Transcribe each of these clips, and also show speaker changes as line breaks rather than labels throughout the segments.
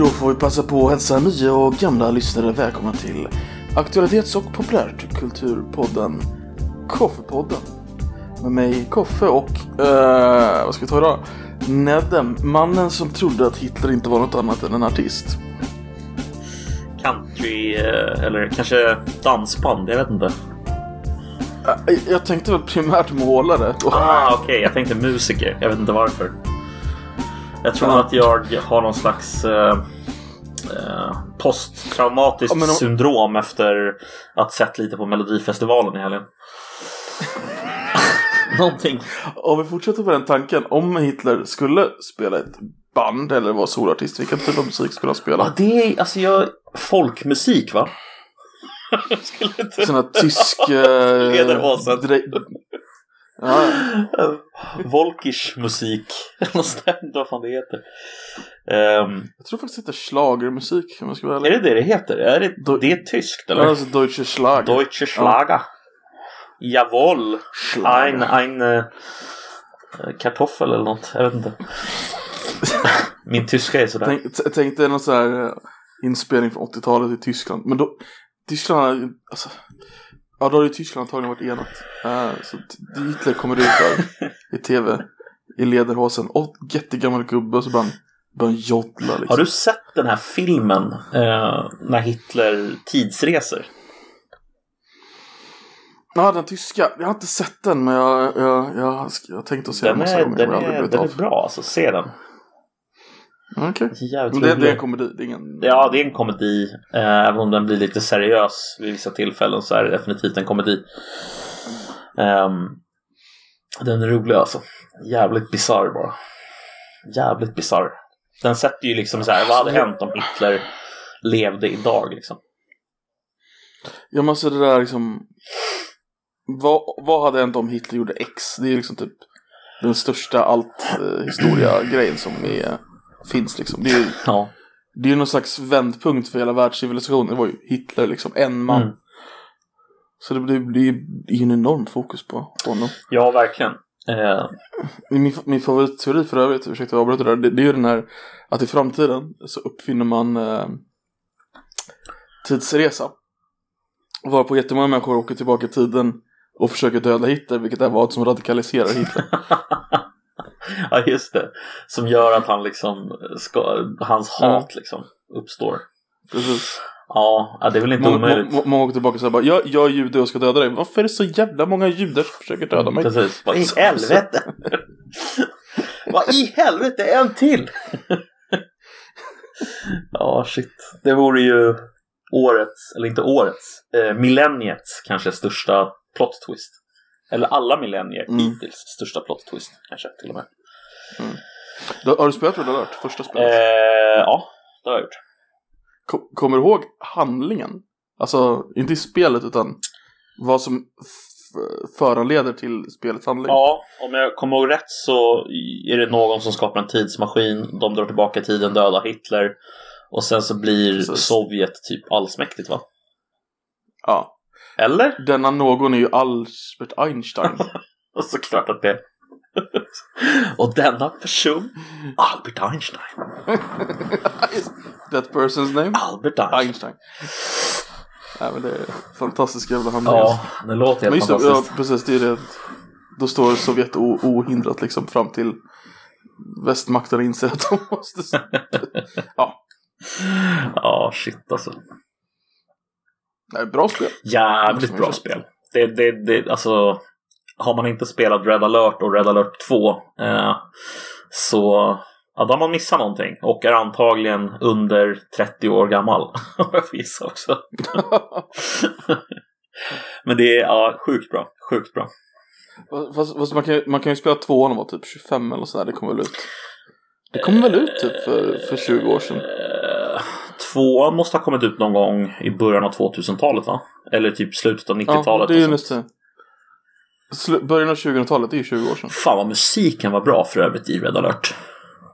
Då får vi passa på att hälsa nya och gamla lyssnare välkomna till aktualitets och populärkulturpodden Koffepodden. Med mig Koffe och, eh, vad ska vi ta idag? Nedem, mannen som trodde att Hitler inte var något annat än en artist.
Country eh, eller kanske dansband, jag vet inte.
Eh, Jag tänkte väl primärt målare då.
Ah, okej, jag tänkte musiker. Jag vet inte varför. Jag tror
Ja.
att jag har någon slags eh, eh, posttraumatiskt
Ja, om-
syndrom efter att sett lite på Melodifestivalen i helgen. Någonting.
Om vi fortsätter på den tanken, om Hitler skulle spela ett band eller vara solartist, vilken typ av musik skulle han
Ja,
spela?
det är alltså jag... Folkmusik va?
Sån här tysk... Eh,
Lederhosen.
Ja,
musik. Vad fan det heter. Ehm,
jag tror faktiskt det heter schlagermusik om jag ska vara
är
ärlig.
det det det heter? Är det,
Då-
det är tyskt
Ja,
eller?
alltså Deutsche Schlager.
Deutsche Schlager. Jawohl.
Schlager.
Ein, ein äh, Kartoffel eller något. Jag vet inte. Min tyska är sådär.
Tänk, tänk dig någon sån här eh, inspelning från 80-talet i Tyskland. Men då, Tyskland, alltså, ja då har ju Tyskland antagligen varit enat. Eh, så Hitler kommer ut där i tv i lederhosen och jättegammal gubbe och så bara börjar han joddla liksom.
Har du sett den här filmen eh, när Hitler tidsreser?
Ja, den tyska. Jag har inte sett den men jag, jag, jag, jag har tänkt att se den
Den
massa
är,
gånger.
den är, den är bra, alltså se den.
Okej.
Jävligt
Men det, det är en komedi, det är ingen...
Ja, det är en komedi. Eh, även om den blir lite seriös vid vissa tillfällen så är det definitivt en komedi. Ehm, den är rolig alltså. Jävligt bisarr bara. Jävligt bisarr. Den sätter ju liksom så här, vad hade hänt om Hitler levde idag liksom?
Jag måste det där liksom... Vad, vad hade hänt om Hitler gjorde X? Det är liksom typ den största allt eh, som är, finns liksom. Det är,
Ja.
det är ju någon slags vändpunkt för hela världscivilisationen. Det var ju Hitler liksom, en man.
Mm.
Så det blir, ju en enorm fokus på honom.
Ja, verkligen. Eh,
Min, min favoritteori för övrigt, ursäkta jag avbryter där, det, det är ju den här att i framtiden så uppfinner man eh, tidsresa. Varpå jättemånga människor åker tillbaka i tiden och försöker döda Hitler, vilket är vad som radikaliserar Hitler.
ja, just det. Som gör att han liksom, ska, hans hat liksom uppstår.
Precis.
Ja, ja, det är väl inte
Många,
omöjligt.
må, många åker tillbaka och säger bara, jag, jag är jude och ska döda dig. Varför är det så jävla många judar som försöker döda mig?
Precis. Vad i helvete? Vad i helvete? En till! ja, shit. Det vore ju årets, eller inte årets, eh, millenniets kanske största plot twist. Eller alla millennier
Mm.
hittills största plot twist kanske till och med.
Då, har du spelat Red alert? Första spelet?
Eh, ja, det har jag gjort.
Kom, kommer du ihåg handlingen? Alltså, inte i spelet utan vad som föranleder till spelets handling.
Ja, om jag kommer ihåg rätt så är det någon som skapar en tidsmaskin. De drar tillbaka tiden, dödar Hitler. Och sen så blir
Precis.
Sovjet typ allsmäktigt va?
ja.
Eller?
Denna någon är ju Albert Einstein.
Och såklart att det Och denna person, Albert Einstein.
That person's name?
Albert Einstein.
Einstein. Nej men det är fantastisk jävla handling.
Ja, det låter
Men
helt
just det, ja,
fantastiskt.
precis. Det är det. Då står Sovjet ohindrat liksom fram till västmakterna inser att de måste... ja,
Ja, shit alltså.
nej, bra spel.
Jävligt bra spel. Det, det, det, alltså, har man inte spelat Red alert och Red alert 2 eh, så ja, då har man missat någonting och är antagligen under 30 år gammal. Om jag får gissa också. Men det är ja, sjukt bra. Sjukt bra.
Fast, fast man, kan, ju- man kan ju spela tvåan och vara typ 25 eller sådär. Det kommer väl ut. Det kom väl ut typ för, för 20 år sedan.
Eh, Tvåan måste ha kommit ut någon gång i början av 2000-talet va? Eller typ slutet av
Ja,
90-talet.
det är ju just det. Slu- Början av 2000-talet, det är ju 20 år sedan.
Fan vad musiken var bra för övrigt i Red alert.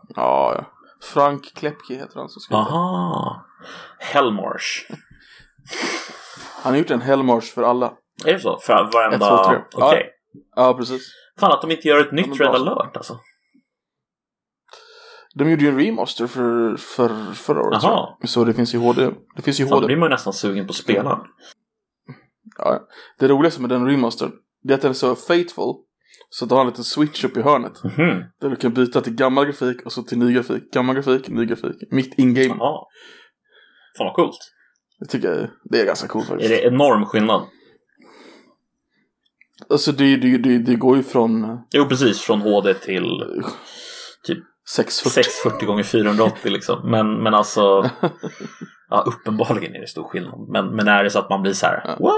Ja, ja. Frank Klepke heter han som skriver.
Aha. Hellmarsh.
Han har gjort en Hellmarsh för alla.
Är det så? För varenda...
Ett, två, tre.
Okej.
Ja. Ja, precis.
Fan att de inte gör ett nytt. Red alert alltså.
De gjorde ju en remaster för, för förra året. jag. Så det finns i HD. Det finns i
Fan, då
HD.
blir man ju nästan sugen på att spela.
Ja, det roligaste med den remaster det är att den är så faithful. Så att du har en liten switch upp i hörnet.
Mhm.
Där du kan byta till gammal grafik och så till ny grafik. Gammal grafik, ny grafik. Mitt in-game.
Fan vad coolt.
Det tycker jag är- det är ganska coolt
Är
faktiskt.
det enorm skillnad?
Alltså det, det, det, det går ju från eh,
Jo, precis. Från HD till typ
640.
640 gånger 480 liksom. Men, men alltså, ja, uppenbarligen är det stor skillnad. Men, men är det så att man blir så här,
Ja.
what?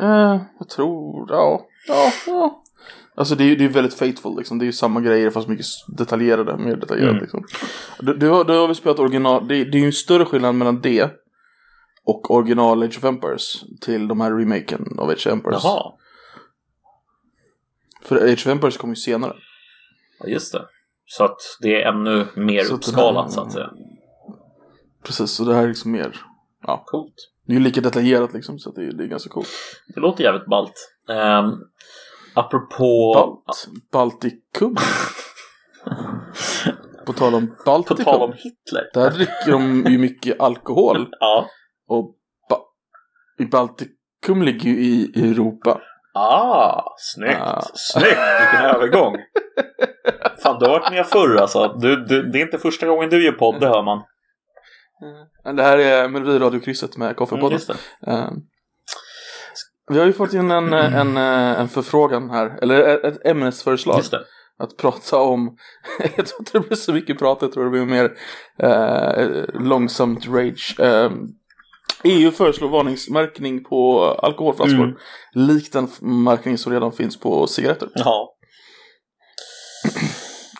Eh, jag tror, ja, ja, ja. Alltså det är ju det är väldigt faithful liksom. Det är ju samma grejer fast mycket detaljerade, mer detaljerat
Mm.
liksom. Du, du, har, du har väl spelat original, det, det är ju en större skillnad mellan det och original Age of Empires till de här remaken av Age of Empires.
Jaha,
För Age of Empires kom ju senare.
ja, just det. Så att det är ännu mer
Så
uppskalat
här-
så att säga.
Precis, så det här är liksom mer,
Coolt.
Det är ju lika detaljerat liksom så att det, är- det är ganska coolt.
Det låter jävligt ballt. Um, apropå...
Balt, Baltikum. På tal om
På
Baltikum.
tal om Hitler.
Där dricker de ju mycket alkohol.
Ja.
Och ba- i Baltikum ligger ju i Europa.
Ah, snyggt.
Ah.
Snyggt, vilken övergång. Fan, du har varit med förr alltså. Du, du, det är inte första gången du gör podd, det hör man.
Men Det här är Melodiradiokrysset med
Mm,
Koffepodden.
just det.
Eh, vi har ju fått in en, en, eh, en förfrågan här, eller ett, ämnesförslag. Att prata om, jag tror inte det blir så mycket prat, jag tror det blir mer eh, långsamt rage. Eh, EU föreslår varningsmärkning på alkoholflaskor.
Mm.
Likt den märkning som redan finns på cigaretter.
Ja.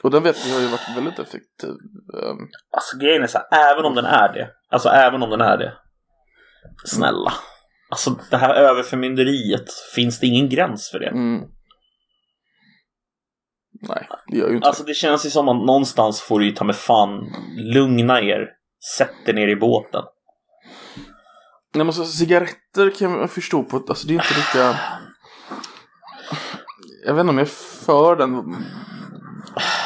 Och den vet vi har ju varit väldigt effektiv. Eh,
Alltså grejen är så här, även om den är det. Alltså även om den är det. Snälla. Alltså det här överförmynderiet, finns det ingen gräns för det?
mm. Nej, det gör ju inte
Alltså det känns ju som att någonstans får du ju ta med fan lugna er. Sätt er ner i båten.
Nej men så cigaretter kan jag förstå på ett, alltså det är inte lika Jag vet inte om jag är för den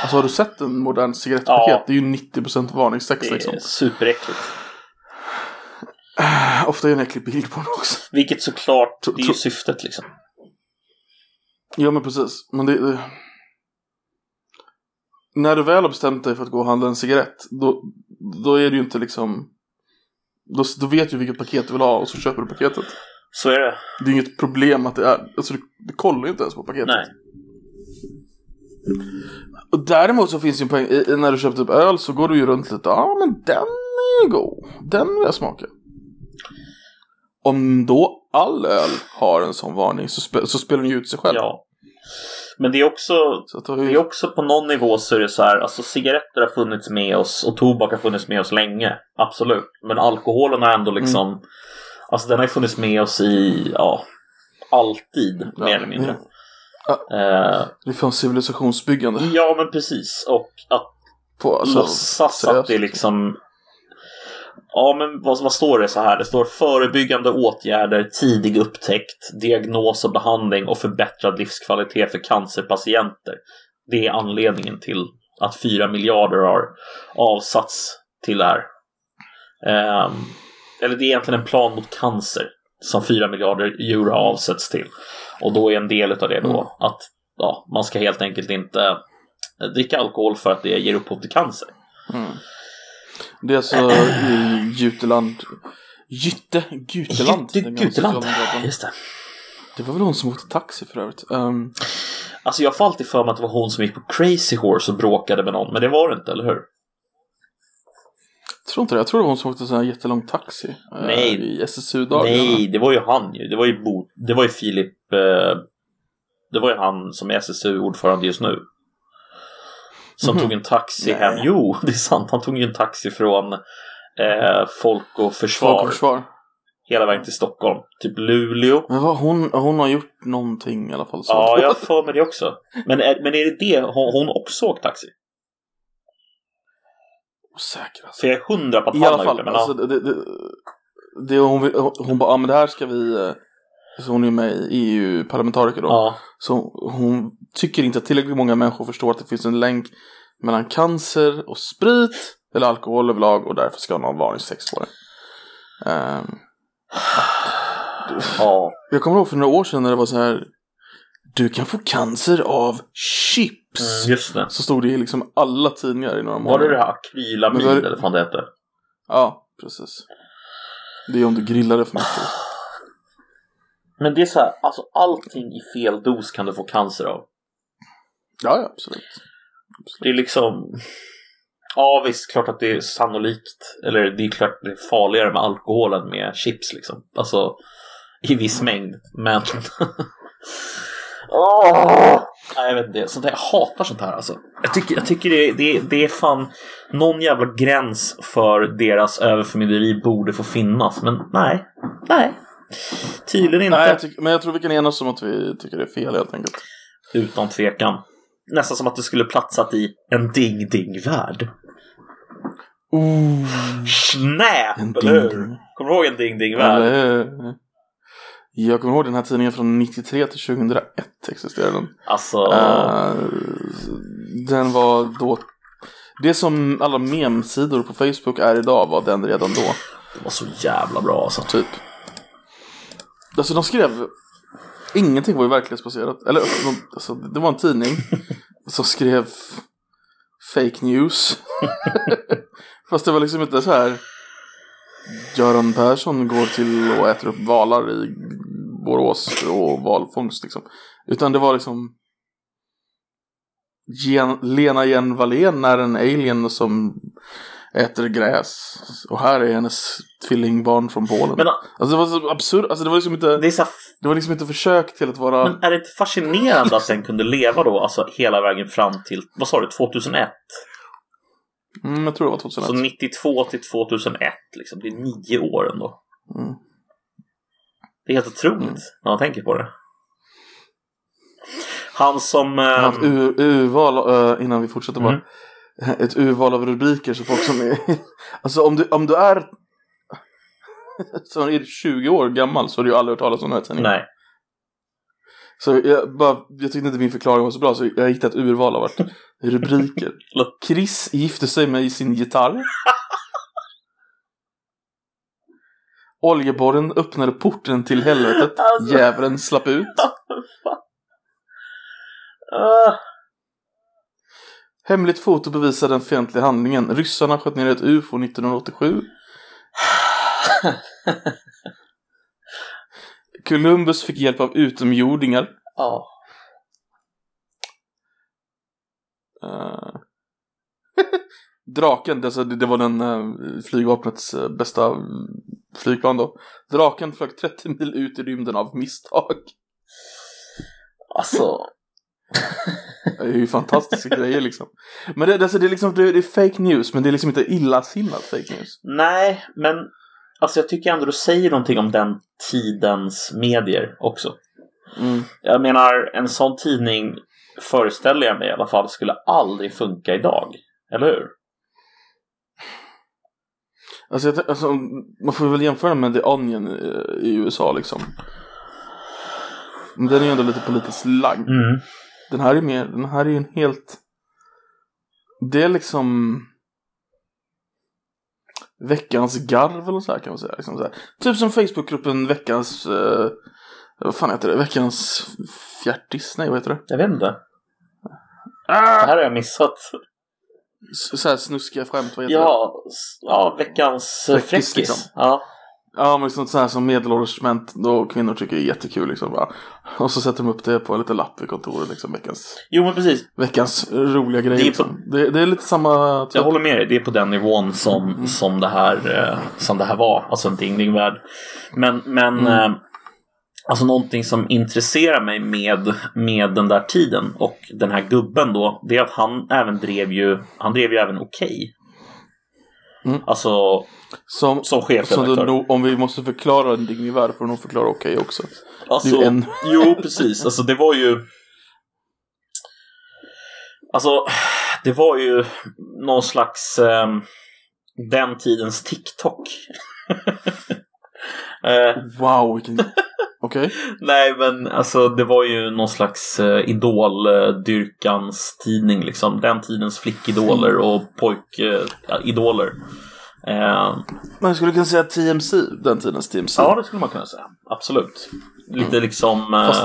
Alltså har du sett en modern cigarettpaket?
Ja.
Det är ju 90% varningstext
Det
liksom
superäckligt.
Ofta är det en äcklig bild på den också
Vilket såklart, det är ju syftet liksom.
Ja men precis, men det, det När du väl har bestämt dig för att gå och handla en cigarett Då, då är det ju inte liksom då, då vet du vilket paket du vill ha och så köper du paketet
Så är det.
Det är inget problem att det är, alltså du, du kollar ju inte ens på paketet
Nej.
Och däremot så finns ju en poäng, när du köper typ öl så går du ju runt lite, ja men den är ju god, den vill jag smaka. Om då all öl har en sån varning så, spe, så spelar den ju ut sig själv.
Ja. Men det är också,
har
det är också på någon nivå så är det så här, alltså cigaretter har funnits med oss och tobak har funnits med oss länge. Absolut. Men alkoholen har ändå liksom, alltså den har ju funnits med oss i, ja, alltid
Ja,
mer eller mindre.
Ja.
Eh,
det är från civilisationsbyggande.
ja men precis. Och att
På, alltså,
låtsas
seriöst.
att det är liksom Ja men vad, vad står det så här? Det står förebyggande åtgärder, tidig upptäckt, diagnos och behandling och förbättrad livskvalitet för cancerpatienter. Det är anledningen till att 4 miljarder har avsatts till det här. Ehm, eller det är egentligen en plan mot cancer som 4 miljarder euro avsätts till. Och då är en del av det då
Mm.
att ja, man ska helt enkelt inte dricka alkohol för att det ger upphov till cancer.
Mm. Det är alltså i Juteland. Jytte, Guteland.
Jytte Guteland. Just det.
Det var väl hon som åkte taxi för övrigt. Um,
Alltså jag får alltid för mig att det var hon som gick på Crazy Horse och bråkade med någon, men det var det inte, eller hur?
Tror inte det. Jag tror det var hon som åkte sån här jättelång taxi. eh,
Nej.
I SSU-dagarna.
Nej, det var ju han ju. Det var ju, Bo, det var ju Filip... Eh, det var ju han som är SSU-ordförande just nu. Som
Mhm.
tog en taxi
Nej.
hem. Jo, det är sant. Han tog ju en taxi från eh, Folk och Försvar.
Folk och försvar.
Hela vägen till Stockholm. Typ Luleå.
Men vad, hon, hon har gjort någonting i alla fall. Så.
Ja, jag har för mig det också. Men, är- men är det det hon, hon också åkt taxi?
Säker alltså.
För jag är hundra på att
I
han
alla
har gjort
fall.
det. Men
alltså,
ja.
det, det, det hon, vill- hon bara, ja men det här ska vi... eh, så hon är med i EU-parlamentariker då.
Ja.
Så hon tycker inte att tillräckligt många människor förstår att det finns en länk mellan cancer och sprit eller alkohol överlag och därför ska hon ha varningstext på det. Ehm,
ja.
jag kommer ihåg för några år sedan när det var så här Du kan få cancer av chips.
Mm, just det.
Så stod det i liksom alla tidningar i några
Var
månader.
det det här akrylamid
var
eller vad det hette?
Ja, precis. Det är om du grillar det för mycket.
Men det är så här, alltså allting i fel dos kan du få cancer av.
Ja, ja, absolut.
Det är liksom... Ja visst, klart att det är sannolikt, eller det är klart det är farligare med alkohol än med chips liksom. Alltså i viss mängd, men... Åh! Nej, jag vet inte, sånt här, jag hatar sånt här alltså. Jag tycker, jag tycker det, det, det är fan någon jävla gräns för deras överförmynderi borde få finnas, men nej. Nej. Tydligen inte.
Nej, jag tycker, men jag tror vi kan enas om att vi tycker det är fel helt enkelt.
Utan tvekan. Nästan som att det skulle platsat i en ding-ding-värld.
Ooh.
Snap,
En
eller hur? Kommer du ihåg en ding-ding-värld?
Jag kommer ihåg den här tidningen från 93 till 2001 existerade den.
Alltså,
Eh, den var då Det som alla memsidor på Facebook är idag var den redan då.
det var så jävla bra alltså.
Typ. Alltså de skrev Ingenting var ju verklighetsbaserat. Eller alltså, det var en tidning som skrev fake news. Fast det var liksom inte så här Göran Persson går till och äter upp valar i Borås och valfångst liksom. Utan det var liksom Gen, Lena Hjelm-Wallén är en alien som äter gräs. Och här är hennes tvillingbarn från Polen.
Men,
Alltså det var så absurt, alltså det var liksom inte,
det så
det var liksom inte försök till att vara
men är det inte fascinerande att den kunde leva då, alltså hela vägen fram till, vad sa du, 2001?
Mm, jag tror det var 2001.
Så 92 till 2001, liksom. Det är nio år ändå.
Mm.
Det är helt otroligt
Mm.
när man tänker på det. Han som... Ehm,
haft ur, urval, eh, innan vi fortsätter bara.
Mm.
Ett urval av rubriker så folk som är... alltså om du, om du är... så är du 20 år gammal så har du ju aldrig hört talas om den här tidningen.
nej.
Så jag, bara, jag tyckte inte min förklaring var så bra så jag hittade ett urval av rubriker. Chris gifte sig med sin gitarr. Oljeborren öppnade porten till helvetet.
Alltså.
Djävulen slapp ut.
Ah,
Hemligt foto bevisar den fientliga handlingen. Ryssarna sköt ner ett UFO 1987. Columbus fick hjälp av utomjordingar.
ja.
Eh, Draken, alltså det, det var den uh, flygvapnets eh, bästa flygplan då. Draken flög 30 mil ut i rymden av misstag.
Alltså.
Det är ju fantastiska grejer liksom. Men det, alltså, det, är liksom, det, det är fake news, men det är liksom inte illasinnat fake news.
Nej, men alltså jag tycker ändå du säger någonting om den tidens medier också.
Mm.
Jag menar, en sån tidning föreställer jag mig i alla fall skulle aldrig funka idag. Eller hur?
Alltså, jag, alltså, man får väl jämföra med The Onion i, i USA liksom. Men den är ju ändå lite politiskt lagd.
Mm.
Den här är mer, den här är ju en helt... Det är liksom... Veckans garv eller så här kan man säga. Liksom så här. Typ som Facebookgruppen Veckans... Eh, vad fan heter det? Veckans fjärtis? Nej, vad heter det?
Jag vet inte. Det
Ah!
här har jag missat.
S- Så här snuskiga skämt, vad heter det?
Ja, s- ja veckans
fräckis. liksom.
Ja.
Ja, men liksom så här som medelålders män då kvinnor tycker är jättekul liksom. Va? Och så sätter de upp det på en liten lapp i kontoret liksom. Veckans,
Jo, men precis.
veckans roliga grejer.
Det är
liksom. det, det är lite samma typ.
Jag håller med dig. Det är på den nivån som, som, det, här, eh, som det här var. Alltså en ding-ding-värld. Men, men
Mm.
eh, alltså någonting som intresserar mig med, med den där tiden och den här gubben då. Det är att han även drev ju, han drev ju även Okej.
Mm.
Alltså
Som,
som
som
chefredaktör.
nog- om vi måste förklara värld får nog förklara okej också.
Alltså,
en-
Jo, precis. Alltså det var ju... Alltså, det var ju någon slags... ehm, den tidens TikTok. Eh,
Wow, vilken... Okej.
Nej, men alltså det var ju någon slags eh, idoldyrkans tidning liksom. Den tidens flickidoler och pojkidoler. Eh,
Man skulle kunna säga TMC, den tidens TMC.
ja, det skulle man kunna säga. Absolut. Lite liksom, eh,
Fast-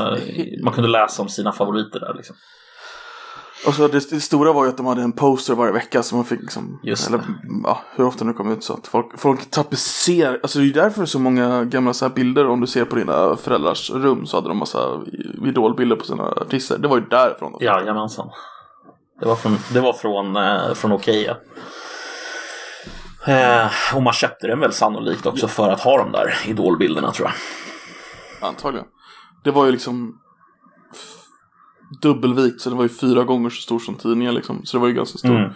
man kunde läsa om sina favoriter där liksom.
Och så det, det stora var ju att de hade en poster varje vecka som man fick liksom, eller ja, hur ofta det kom ut så att folk, folk tapetserar, alltså det är ju därför så många gamla så här bilder om du ser på dina föräldrars rum så hade de massa idolbilder på sina artister. Det var ju därifrån. de.
Jajamensan. Det var från, det var från, eh, från Okeja. Eh, och man köpte den väl sannolikt också för att ha de där idolbilderna tror jag.
Antagligen. Det var ju liksom dubbelvikt så det var ju fyra gånger så stor som tidningen liksom. Så det var ju ganska stor.
Mm.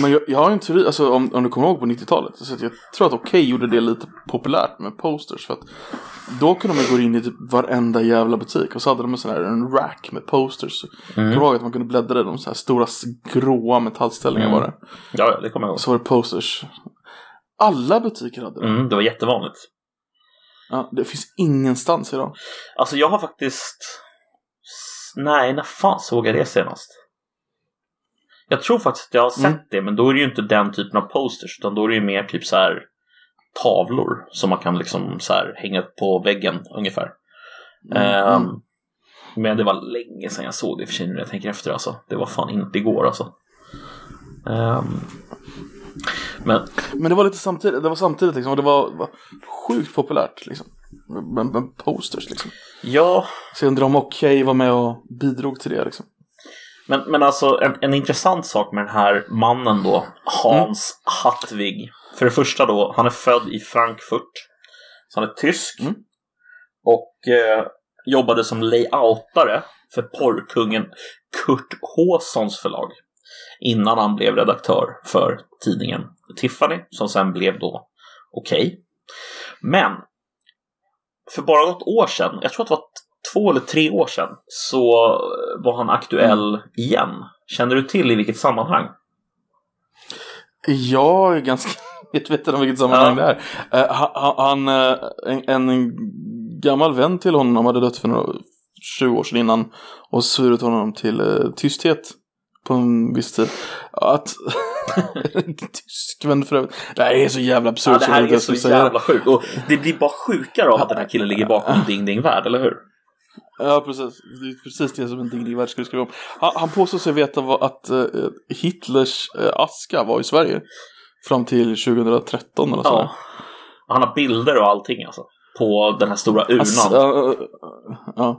Men jag, jag har en teori, alltså om, om du kommer ihåg på 90-talet. Så jag tror att Okej gjorde det lite populärt med posters. För att då kunde man gå in i typ varenda jävla butik. Och så hade de en sån här en rack med posters.
Mm.
Kommer ihåg att man kunde bläddra i de så här stora gråa metallställningar
Mm.
var det.
Ja, det kommer jag ihåg.
Så var det posters. Alla butiker hade det.
Mm, det var jättevanligt.
Ja, det finns ingenstans idag.
Alltså jag har faktiskt... Nej, när fan såg jag det senast? Jag tror faktiskt att jag har sett
Mm.
det, men då är det ju inte den typen av posters, utan då är det ju mer typ så här tavlor som man kan liksom så här hänga på väggen ungefär.
Mm.
Ehm, men det var länge sedan jag såg det för sig nu jag tänker efter alltså. Det var fan inte igår alltså. Ehm, men
Men det var lite samtidigt, det var samtidigt liksom, och det var, var sjukt populärt liksom. Posters liksom.
ja,
Så jag undrar om Okej var med och bidrog till det liksom.
Men, men alltså en, en intressant sak med den här mannen då, Hans Hartwig. För det första då, han är född i Frankfurt. Så han är tysk.
Mm.
Och eh, jobbade som layoutare för porrkungen Kurt Håsons förlag. Innan han blev redaktör för tidningen Tiffany, som sen blev då Okej. Men för bara något år sedan, jag tror att det var två eller tre år sedan, så var han aktuell igen. Känner du till i vilket sammanhang?
Jag är ganska medveten om vilket sammanhang
Ja.
det är. Eh, han, eh, en, en gammal vän till honom hade dött för några, 20 år sedan innan och svurit honom till eh, tysthet på en viss tid. Att... Tysk vän för övrigt. Det här är så jävla absurt.
Ja, det här är så jävla sjukt. Och det blir bara sjukare av att den här killen ligger bakom Ding Ding Värld, eller hur?
Ja, precis. Det är precis det som en dignig värld skulle skriva om. Han, han påstår sig veta att eh, Hitlers eh, aska var i Sverige. Fram till 2013 eller så.
Ja. Han har bilder och allting alltså. På den här stora urnan.
Alltså. Eh,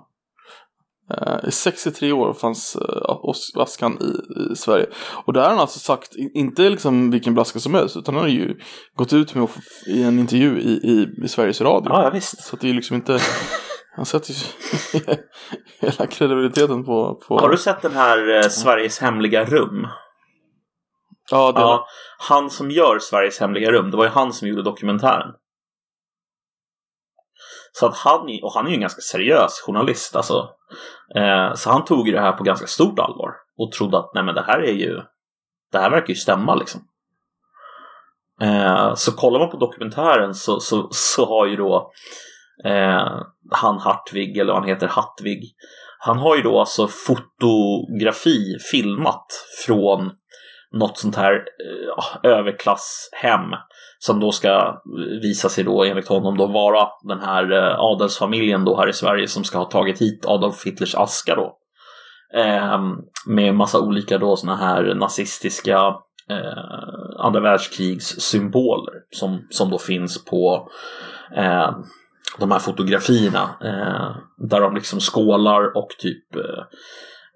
I 63 år fanns eh, askan i, i Sverige. Och där har han alltså sagt, inte liksom vilken blaska som helst, utan han har ju gått ut med i en intervju i, i, i Sveriges Radio.
ja, ja, visst.
Så det är liksom inte, han sätter ju hela kredibiliteten på... på
Har du sett den här eh, Sveriges hemliga rum?
Ja, det
Ja, han som gör Sveriges hemliga rum, det var ju han som gjorde dokumentären. Så att han, och han är ju en ganska seriös journalist alltså. Eh, så han tog ju det här på ganska stort allvar. Och trodde att nej men det här är ju, det här verkar ju stämma liksom. Eh, så kollar man på dokumentären så, så, så har ju då eh, han Hartvig, eller vad han heter, Hattvig. Han har ju då alltså fotografi filmat från något sånt här ja, överklasshem som då ska visa sig då enligt honom då vara den här eh, adelsfamiljen då här i Sverige som ska ha tagit hit Adolf Hitlers aska då. Eh, med massa olika då såna här nazistiska eh, andra världskrigssymboler som, som då finns på eh, de här fotografierna eh, där de liksom skålar och typ eh,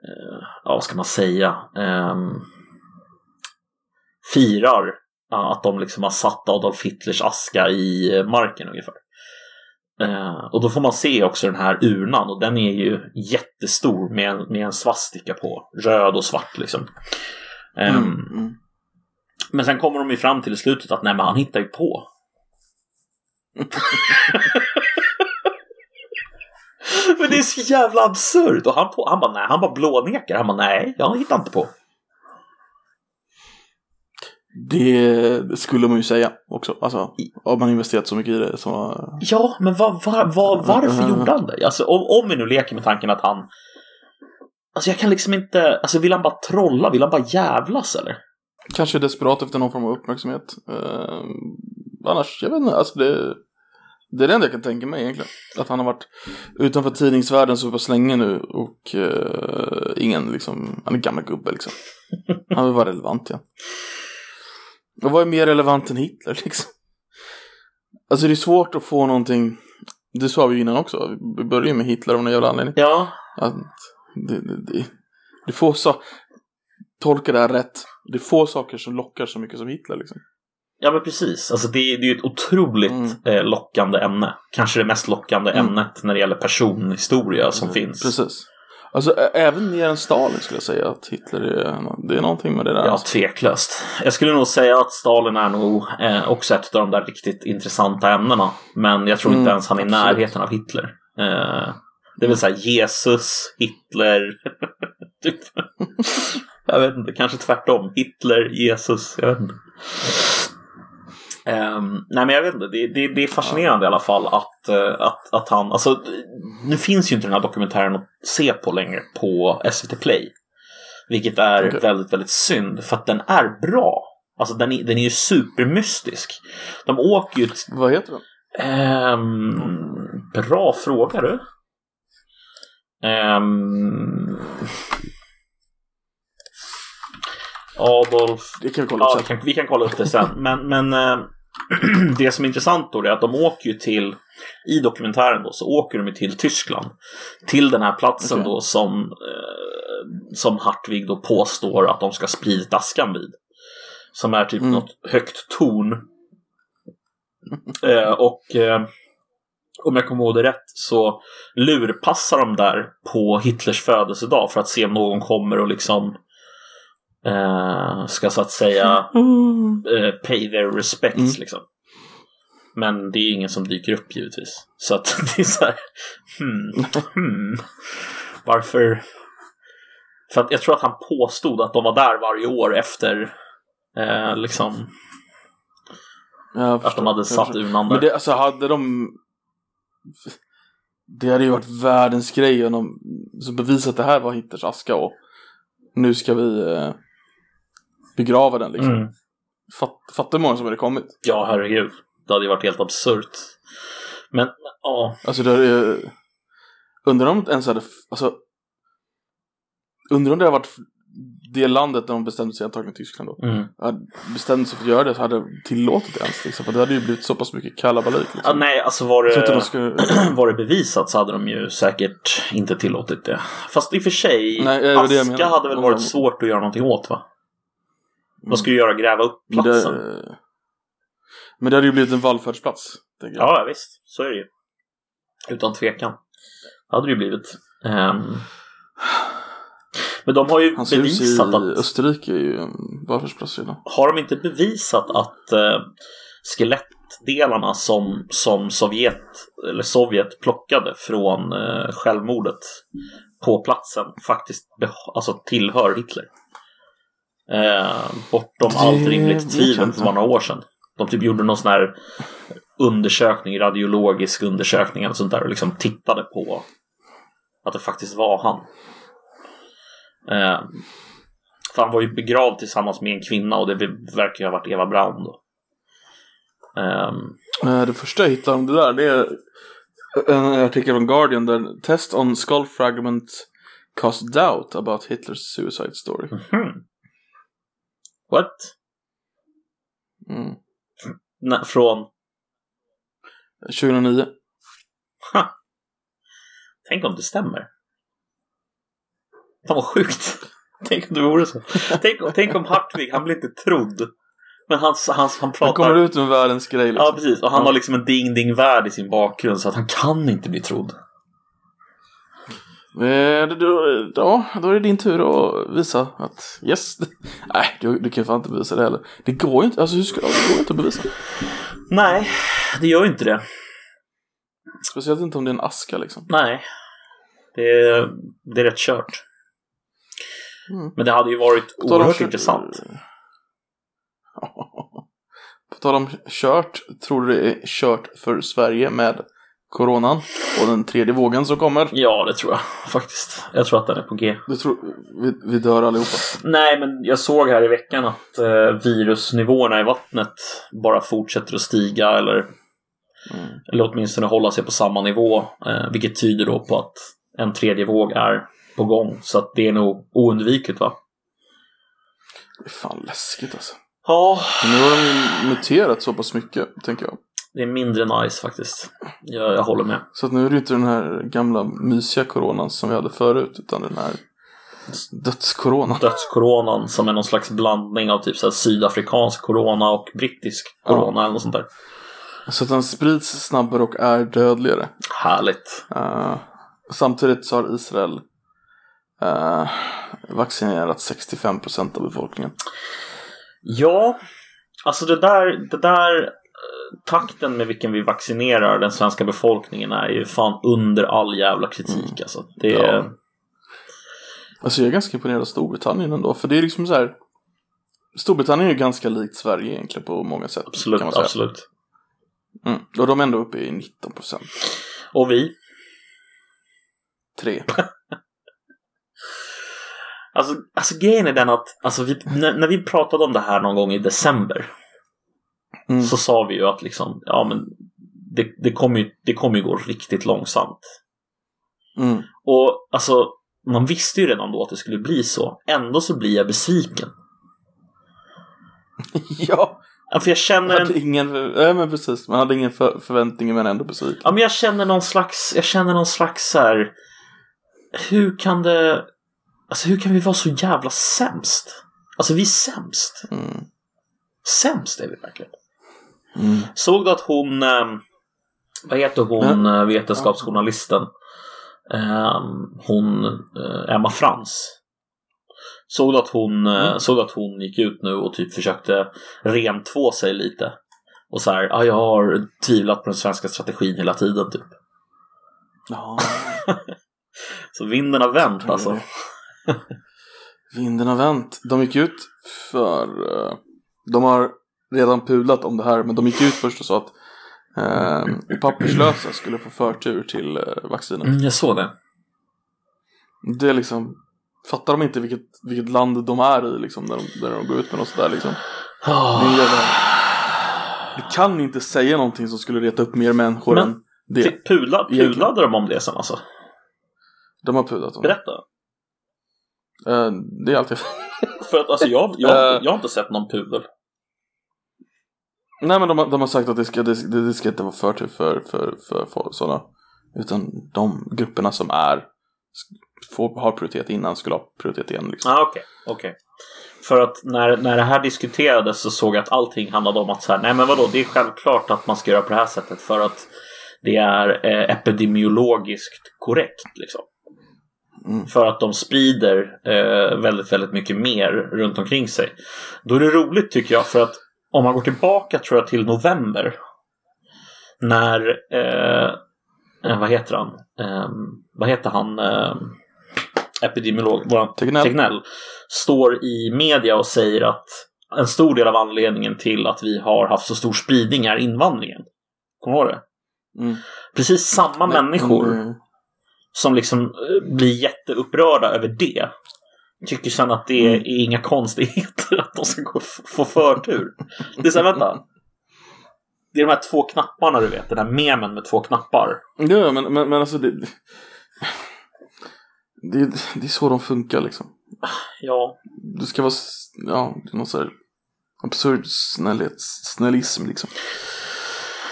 eh ja, vad ska man säga ehm, firar att de liksom har satt Adolf Hitlers aska i marken ungefär. Eh, och då får man se också den här urnan och den är ju jättestor med en, med en svastika på, röd och svart liksom. Ehm,
Mm, mm.
Men sen kommer de ju fram till i slutet att nej men han hittar ju på. men det är så jävla absurt och han, på, han bara nej, han bara blånekar. Han bara nej, jag hittar inte på.
Det skulle man ju säga också. Alltså, har man investerat så mycket i det så...
Ja, men var, var, var, varför gjorde han det? Alltså, om, om vi nu leker med tanken att han... Alltså jag kan liksom inte... Alltså vill han bara trolla? Vill han bara jävlas eller?
Kanske desperat efter någon form av uppmärksamhet. Uh, annars, jag vet inte. Alltså det... Det är det enda jag kan tänka mig egentligen. Att han har varit utanför tidningsvärlden så pass länge nu och uh, ingen liksom, han är gammal gubbe liksom. Han vill vara relevant igen. Och vad är mer relevant än Hitler liksom? Alltså det är svårt att få någonting, det sa vi ju innan också, vi började ju med Hitler av någon jävla anledning.
Ja.
Att det, det, det, det är få saker, tolka det här rätt, det är få saker som lockar så mycket som Hitler liksom.
Ja men precis, alltså det, det är ett otroligt
Mm.
eh, lockande ämne. Kanske det mest lockande
Mm.
ämnet när det gäller personhistoria som finns.
Precis. Alltså även mer än Stalin skulle jag säga att Hitler är, det är någonting med det där.
Ja,
alltså.
tveklöst. Jag skulle nog säga att Stalin är nog eh, också ett av de där riktigt intressanta ämnena. Men jag tror inte
Mm,
ens han är i närheten av Hitler. Eh, det vill säga Jesus, Hitler. typ. jag vet inte, kanske tvärtom. Hitler, Jesus, jag vet inte. Ehm, nej men jag vet inte, det, det, det är fascinerande i alla fall att, eh, att, att han, alltså nu finns ju inte den här dokumentären att se på längre på SVT Play. Vilket är
Okej.
väldigt, väldigt synd för att den är bra. Alltså den är, den är ju supermystisk. De åker ju... t-
Vad heter den?
Ehm, bra fråga du. Ehm, Adolf
Det kan vi kolla upp
Ja,
sen.
kan, vi kan kolla upp det sen. Men, men eh, det som är intressant då är att de åker ju till, i dokumentären då, så åker de till Tyskland. Till den här platsen
Okej.
då som, eh, som Hartwig då påstår att de ska spridit askan vid. Som är typ
Mm.
något högt torn. Eh, och eh, om jag kommer ihåg det rätt så lurpassar de där på Hitlers födelsedag för att se om någon kommer och liksom eh, ska så att säga
Mm.
eh, pay their respects
Mm.
liksom. Men det är ingen som dyker upp givetvis. Så att det är så här, hmm, hmm. Varför? För att jag tror att han påstod att de var där varje år efter eh, liksom att de hade satt urnan
Men
där.
det, alltså hade de... Det hade ju varit världens grej om de så bevisat att det här var Hitlers aska och nu ska vi eh, begrava den liksom.
Mm.
Fatt, fattar hur många som hade kommit.
Ja, herregud. Det hade ju varit helt absurt. Men, ja.
Alltså det hade Undrar om de ens hade, alltså Undrar om det hade varit det landet där de bestämde sig, antagligen Tyskland då,
Mm.
bestämt sig för att göra det så hade tillåtit det ens liksom. För det hade ju blivit så pass mycket kalabalik
Ja,
liksom.
nej, alltså var det,
skulle...
var det bevisat så hade de ju säkert inte tillåtit det. Fast i och för sig,
Nej, det det
aska hade väl varit svårt att göra någonting åt va? Vad skulle du göra? Gräva upp
Men
platsen?
det, men det hade ju blivit en vallfärdsplats. Jag.
Ja, visst. Så är det ju. Utan tvekan. hade det ju blivit. Ehm. Men de har ju
Hans hus i
bevisat att...
Österrike är ju en vallfärdsplats redan.
Har de inte bevisat att eh, skelettdelarna som, som Sovjet, eller Sovjet plockade från eh, självmordet på platsen faktiskt alltså tillhör Hitler? Eh, bortom
Det
allt rimligt tvivel för några år sedan. De typ gjorde någon sån här undersökning, radiologisk undersökning eller sånt där och liksom tittade på att det faktiskt var han. Eh, för han var ju begravd tillsammans med en kvinna och det verkar ju ha varit Eva Braun då.
Eh, Det första jag hittade om det där, det är en artikel från Guardian där Test on skull fragment cast doubt about Hitlers suicide story.
hmm. What?
Mm.
Från...
2009.
Tänk om det stämmer. Fan vad sjukt. Tänk om det vore så. Tänk, tänk om Hartwig, han blir inte trodd. Men han, han, han
Han
pratar...
kommer ut med världens grej liksom.
Ja, precis. Och han
Ja.
har liksom en ding-ding-värld i sin bakgrund så att han kan inte bli trodd.
Eh, då, ja, då är det din tur att visa att yes. Nej, du, du kan fan inte bevisa det heller. Det går ju inte, alltså hur ska det går inte att bevisa.
Nej, det gör ju inte det.
Speciellt inte om det är en aska liksom.
Nej. Det är, det är rätt kört.
Mm.
Men det hade ju varit oerhört
kört-
intressant.
På tal om kört, tror du det är kört för Sverige med coronan och den tredje vågen som kommer?
Ja, det tror jag faktiskt. Jag tror att den är på G.
Du tror vi, vi dör allihopa?
Nej, men jag såg här i veckan att eh, virusnivåerna i vattnet bara fortsätter att stiga eller,
Mm.
eller åtminstone hålla sig på samma nivå. Eh, vilket tyder då på att en tredje våg är på gång. Så att det är nog oundvikligt va?
Det är fan läskigt alltså.
Ja,
nu har de muterat så pass mycket, tänker jag.
Det är mindre nice faktiskt. Jag, jag håller med.
Så att nu är det inte den här gamla mysiga coronan som vi hade förut, utan den här dödskoronan.
Dödskoronan som är någon slags blandning av typ så här sydafrikansk corona och brittisk corona eller något sånt där.
Så att den sprids snabbare och är dödligare.
Härligt.
Eh, samtidigt så har Israel eh, vaccinerat 65% av befolkningen.
Ja, alltså det där, det där takten med vilken vi vaccinerar den svenska befolkningen är ju fan under all jävla kritik alltså. Det är,
Ja. Alltså jag är ganska imponerad av Storbritannien ändå, för det är liksom så här Storbritannien är ju ganska likt Sverige egentligen på många sätt.
absolut, absolut.
Mm. Och de är ändå uppe i 19%.
Och vi?
Tre.
Alltså, alltså grejen är den att alltså vi, när, när vi pratade om det här någon gång i december
Mm.
så sa vi ju att liksom, ja men det, det kommer ju, det kommer ju gå riktigt långsamt.
Mm.
Och alltså, man visste ju redan då att det skulle bli så. Ändå så blir jag besviken.
ja,
Ja, För jag
man
känner en,
hade ingen, nej men precis, man hade ingen för, förväntning men ändå besviken.
Ja men jag känner någon slags, jag känner någon slags så här. Hur kan det, alltså hur kan vi vara så jävla sämst? Alltså vi är sämst.
Mm.
Sämst är vi verkligen.
Mm.
Såg du att hon, eh, vad heter hon, eh, vetenskapsjournalisten? Eh, hon, eh, Emma Frans. Såg du att hon,
Mm.
såg att hon gick ut nu och typ försökte rentvå sig lite? Och så här, ja jag har tvivlat på den svenska strategin hela tiden typ.
Ja,
Så vinden har vänt alltså.
vinden har vänt. De gick ut för, de har redan pudlat om det här, men de gick ut först och sa att eh, papperslösa skulle få förtur till eh, vaccinet.
Mm, jag såg det.
Det är liksom, fattar de inte vilket, vilket land de är i liksom när de, när de går ut med något sådär liksom. Det är en jävla, du kan inte säga någonting som skulle reta upp mer människor
Men-
än det.
Typ
Egentligen.
pudlade de om det sen alltså?
De har pudlat om det.
Berätta.
Eh, det är alltid
För att alltså jag, jag, har
Eh.
inte- jag har inte sett någon pudel.
Nej men de, har- de har sagt att det ska, det, det ska inte vara förtur för, för, för, för sådana. Utan de grupperna som är får, har prioritet innan skulle ha prioritet igen. Liksom.
Ah, okej, okej. För att när, när det här diskuterades så såg jag att allting handlade om att så här, nej men vadå, det är självklart att man ska göra på det här sättet för att det är eh, epidemiologiskt korrekt liksom.
Mm.
För att de sprider eh, väldigt, väldigt mycket mer runt omkring sig. Då är det roligt tycker jag för att om man går tillbaka tror jag till november när eh, eh, vad heter han? Eh, vad heter han? Eh, epidemiolog, våran
Tegnell.
Tegnell står i media och säger att en stor del av anledningen till att vi har haft så stor spridning är invandringen. Kommer du ihåg det?
Mm.
Precis samma
Nej,
människor
mm,
som liksom eh, blir jätteupprörda över det tycker sen att det är,
Mm.
är inga konstigheter att de ska gå få förtur. Det är så här, vänta. Det är de här två knapparna du vet, den här memen med två knappar.
Ja, men, men, men alltså det, det, det är så de funkar liksom.
Ja,
Du ska vara, ja, det är någon sån här absurd snällhet, snällism liksom.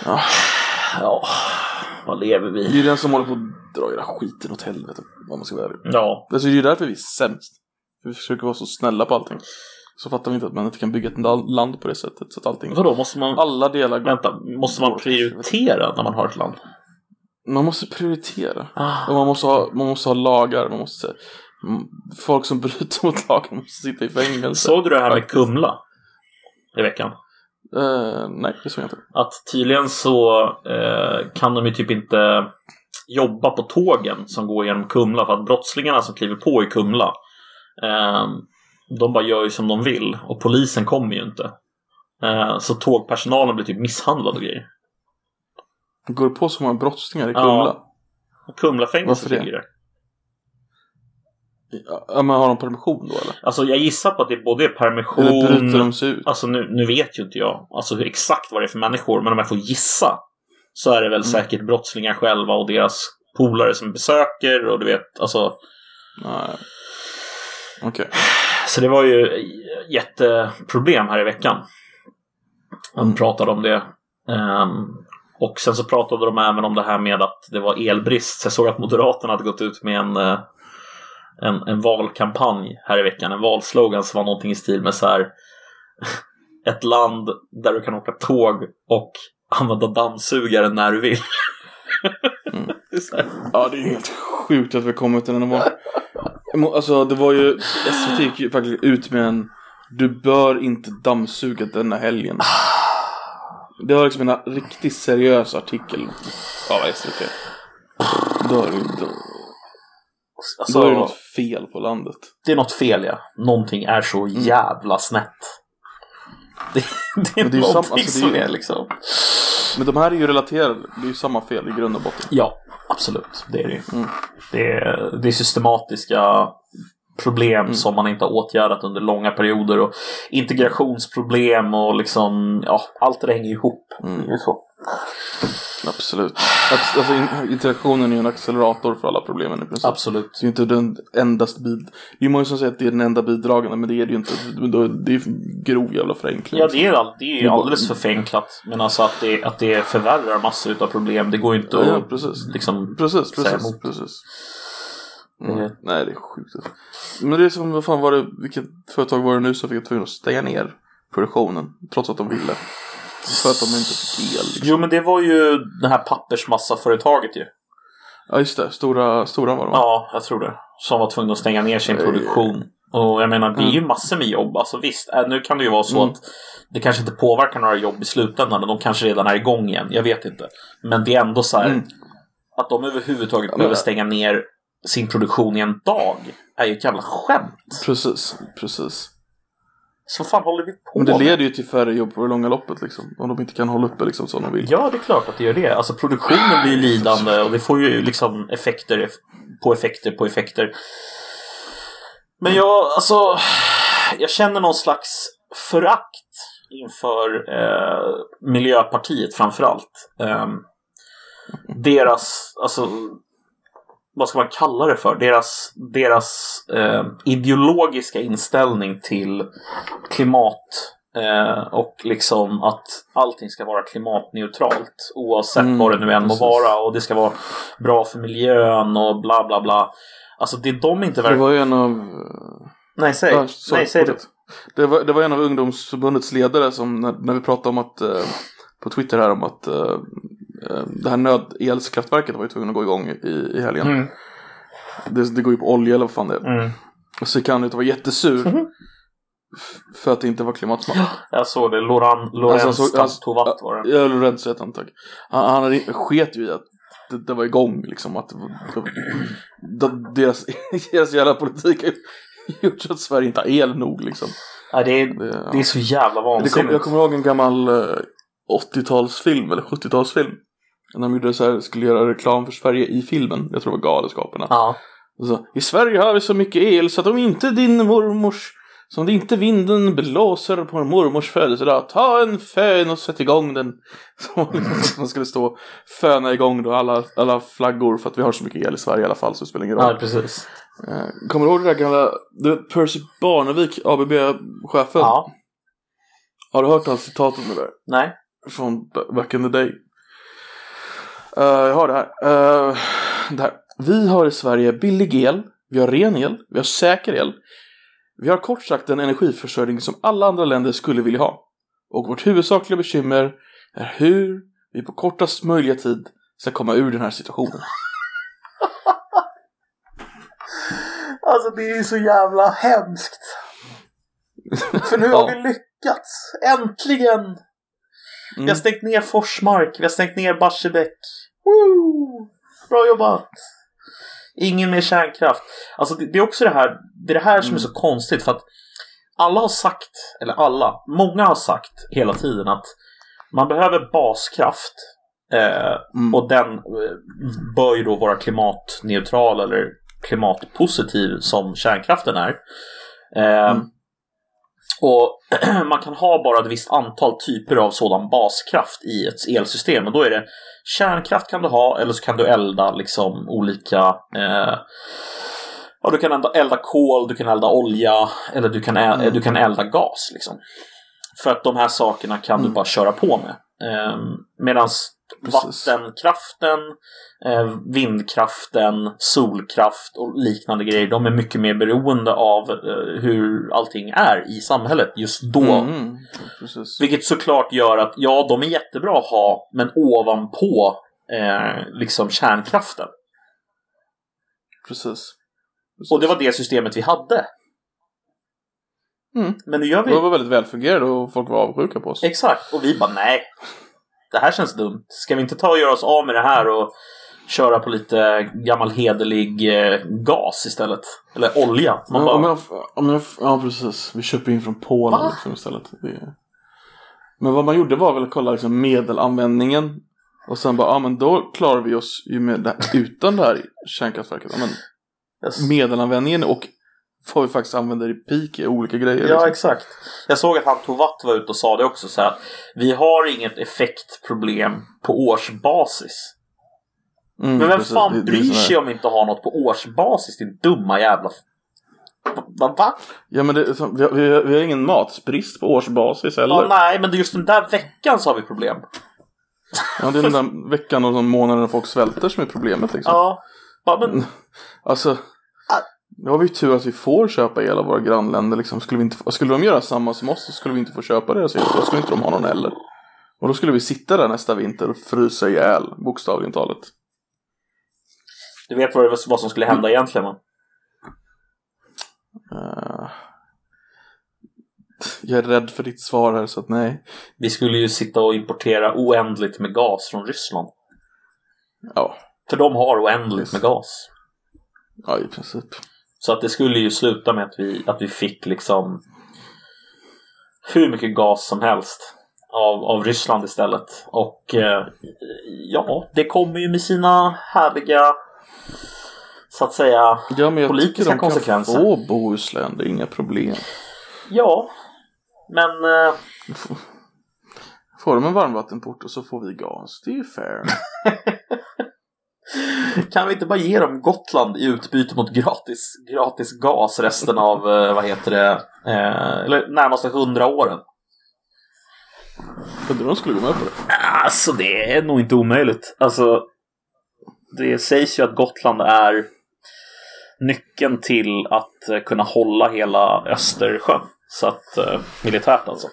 Ja,
ja, vad lever
det är
vi?
den som håller på att dra hela skiten åt helvete. Om man ska vara ärlig.
Ja,
Alltså det är ju därför vi är sämst. Vi försöker vara så snälla på allting. Så fattar vi inte att man inte kan bygga ett land- på det sättet. Så att allting,
vadå, måste man,
alla delar går.
vänta, måste man prioritera när man har ett land?
Man måste prioritera. Och
Ah,
man måste ha, man måste ha lagar. Man måste, folk som bryter mot lagen måste sitta i fängelse.
såg du det här med. Kumla? I veckan?
Eh, nej, det såg jag inte.
Att tydligen så eh, kan de ju typ inte jobba på tågen som går genom Kumla för att brottslingarna som kliver på i Kumla de bara gör ju som de vill och polisen kommer ju inte. Eh, så tågpersonalen blir typ misshandlad och grejer.
Går det på så många brottslingar i Kumla?
Ja. Kumlafängelset
det?
ligger där.
Ja, men har de permission då eller?
Alltså jag gissar på att det både är permission...
Eller bryter de sig ut?
Alltså nu, nu vet ju inte jag alltså, hur exakt vad det är för människor, men om jag får gissa så är det väl säkert brottslingar själva och deras polare som besöker och du vet, alltså.
Nej. Okej.
Så det var ju jätteproblem här i veckan. De pratade om det. Ehm, och sen så pratade de även om det här med att det var elbrist. Så jag såg att Moderaterna hade gått ut med en, eh, en, en valkampanj här i veckan. En valslogan som var någonting i stil med så här. Ett land där du kan åka tåg och använda dammsugare när du vill.
Mm.
Det.
Ja, det är ju helt sjukt att vi kommit till den nivån. Alltså, det var ju... SVT gick ju faktiskt ut med en... Du bör inte dammsuga denna helgen. Det var liksom en riktigt seriös artikel av SVT. Då är det, då,
Alltså,
då är det något fel på landet.
det är något fel ja. Någonting är så jävla snett. Det, det är
det är
någonting
sam- alltså, det är
som är liksom...
Men de här är ju relaterade. Det är ju samma fel i grund och botten.
Ja, absolut. Det är det ju.
Mm.
Det, är, det är systematiska problem
Mm.
som man inte har åtgärdat under långa perioder och integrationsproblem och liksom, ja, allt det hänger ihop.
Mm.
Det är så.
Absolut. Abs- Alltså, in- interaktionen är ju en accelerator för alla problemen i princip.
Absolut.
Det är ju inte den endaste bid... Det är många som säger att det är den enda bidragande, men det är det ju inte. Det är ju grov jävla förenkling.
Ja, det är, all, det är ju alldeles för förenklat. Men alltså att det, att det förvärrar massor av problem, det går ju inte
Ja, ja,
att
precis.
liksom...
Precis, precis, precis. Mm.
Mm.
Nej, det är sjukt. Men det är som, vad fan var det, vilket företag var det nu som fick tvungna att stänga ner produktionen, trots att de ville? För att de inte fick el. Liksom.
Jo, men det var ju det här pappersmassaföretaget ju.
Ja, just det. Stora, stora var de.
Ja, jag tror det. Som var tvungna att stänga ner sin produktion. Och jag menar, det är ju massor med jobb. Alltså visst, äh, nu kan det ju vara så
Mm.
att det kanske inte påverkar några jobb i slutändan. och De kanske redan är igång igen. Jag vet inte. Men det är ändå så här
Mm.
att de överhuvudtaget
men-
behöver stänga ner sin produktion i en dag är ju ett jävla skämt.
Precis, precis.
Så fan håller vi på
Men det leder ju till färre jobb på det långa loppet liksom. Om de inte kan hålla uppe liksom som de vill.
Ja, det är klart att det gör det. Alltså produktionen blir lidande och det får ju liksom effekter på effekter på effekter. Men jag, alltså, jag känner någon slags förakt inför eh, Miljöpartiet framförallt. Eh, deras, alltså, vad ska man kalla det för? Deras, deras eh, ideologiska inställning till klimat eh, och liksom att allting ska vara klimatneutralt oavsett
Mm,
vad det nu än må vara och det ska vara bra för miljön och bla bla bla. Alltså det de inte
Det
verkar...
var ju en av...
Nej, säg,
Ja, sorry,
nej, säg det.
Det var, det var en av ungdomsförbundets ledare som när, när vi pratade om att eh, på Twitter här om att eh, det här nödelskraftverket var ju tvungen att gå igång i, i helgen.
Mm,
Det, det går ju på olja eller vad fan det är.
mm.
Och så kan det vara jättesur f- för att det inte var klimatsmart.
Jag såg det. Loran, Lorenz
Alltså, så- alltså-
Tovat var det.
Ja, Lorenz tack. Han, han hade, sket ju i att det, det var igång liksom. Att det, var- det, deras, deras jävla politik har gjort så att Sverige inte har el nog liksom.
Ja, det, är,
Det, ja.
det är så jävla vansinnigt.
jag kommer ihåg en gammal eh, 80-talsfilm eller 70-talsfilm. När de gjorde så här, skulle göra reklam för Sverige i filmen. Jag tror det var Galenskaperna.
Ja.
Och Så, I Sverige har vi så mycket el så att om inte din mormors som det inte vinden blåser på mormors födelsedag, ta en fön och sätt igång den. Så man skulle stå och föna igång då alla, alla flaggor för att vi har så mycket el i Sverige i alla fall så det spelar ingen roll.
ja, precis.
Eh, Kommer du ihåg det där gamla, du vet Percy Barnevik, ABB-chefen?
Ja.
Har du hört hans citat om det där?
Nej.
från back in the day. Eh, jag har det här. Eh, det här. Vi har i Sverige billig el, vi har ren el, vi har säker el. Vi har kort sagt en energiförsörjning som alla andra länder skulle vilja ha. Och vårt huvudsakliga bekymmer är hur vi på kortast möjliga tid ska komma ur den här situationen.
Alltså det är så jävla hemskt. För nu
Ja.
har vi lyckats. Äntligen! Vi har
Mm.
stängt ner Forsmark. Vi har stängt ner Barsebäck. Woo! Bra jobbat! Ingen mer kärnkraft. Alltså det, det är också det här, det är det här som är så konstigt för att alla har sagt, eller alla, många har sagt hela tiden att man behöver baskraft eh,
Mm.
och den eh, bör ju då vara klimatneutral eller klimatpositiv som kärnkraften är. Eh,
Mm.
Och man kan ha bara ett visst antal typer av sådan baskraft i ett elsystem och då är det kärnkraft kan du ha eller så kan du elda liksom olika eh, Ja, du kan elda, elda kol, du kan elda olja eller du kan, ä-
Mm.
du kan elda gas. Liksom. För att de här sakerna kan du
Mm.
bara köra på med. Eh, Medan
Precis.
vattenkraften, eh, vindkraften, solkraft och liknande grejer, de är mycket mer beroende av eh, hur allting är i samhället just då.
Mm, precis.
Vilket såklart gör att, ja, de är jättebra att ha, men ovanpå eh, liksom kärnkraften.
precis. precis.
Och det var det systemet vi hade.
Mm.
Men nu gör
Det
vi...
var väldigt välfungerande och folk var avundsjuka på oss.
Exakt, och vi bara nej. Det här känns dumt. Ska vi inte ta och göra oss av med det här och köra på lite gammal hederlig eh, gas istället? Eller olja. Man
Men,
bara,
om jag, om jag, ja, precis. Vi köper in från Polen
Va?
liksom istället. Det, men vad man gjorde var väl att kolla liksom medelanvändningen. Och sen bara, ja men då klarar vi oss ju med det, utan det här kärnkraftverket. Ja, men
Yes.
medelanvändningen och vad vi faktiskt använder i peak är olika grejer.
Ja,
liksom.
exakt. Jag såg att han Tovatt var ute och sa det också så här. att Vi har inget effektproblem på årsbasis.
Mm,
Men vem
precis.
fan
Det- det
bryr
här-
sig om vi inte har något på årsbasis? Din dumma jävla... Va?
Ja men det, vi, har, vi, har, vi har ingen matbrist på årsbasis heller.
Ja, nej, men det just den där veckan så har vi problem.
Ja, det är den där veckan och de månaderna folk svälter som är problemet liksom.
Ja. ja men,
Alltså, nu har vi tur att vi får köpa el av våra grannländer liksom. Skulle, vi inte, skulle de göra samma som oss så skulle vi inte få köpa deras el. Då skulle inte de ha någon heller. Och då skulle vi sitta där nästa vinter och frysa ihjäl, bokstavligen talat.
du vet vad, det, vad som skulle hända egentligen va?
Eh, jag är rädd för ditt svar här så att nej.
Vi skulle ju sitta och importera oändligt med gas från Ryssland.
Ja,
För de har oändligt med gas.
ja i princip.
Så att det skulle ju sluta med att vi, att vi fick liksom hur mycket gas som helst av, av Ryssland istället. Och eh, ja, det kommer ju med sina härliga så att säga
Ja, men jag
Politiska
de
konsekvenser.
kan få Bohuslän, det är inga problem.
ja. Men eh,
Får de en varmvattenport och så får vi gas, det är ju fair.
kan vi inte bara ge dem Gotland i utbyte mot gratis, gratis gas resten av, eh, vad heter det, eh, eller närmaste hundra åren?
Undrar om de skulle gå med på det.
Alltså det är nog inte omöjligt. Alltså det sägs ju att Gotland är nyckeln till att eh, kunna hålla hela Östersjön. Så att eh, militärt alltså.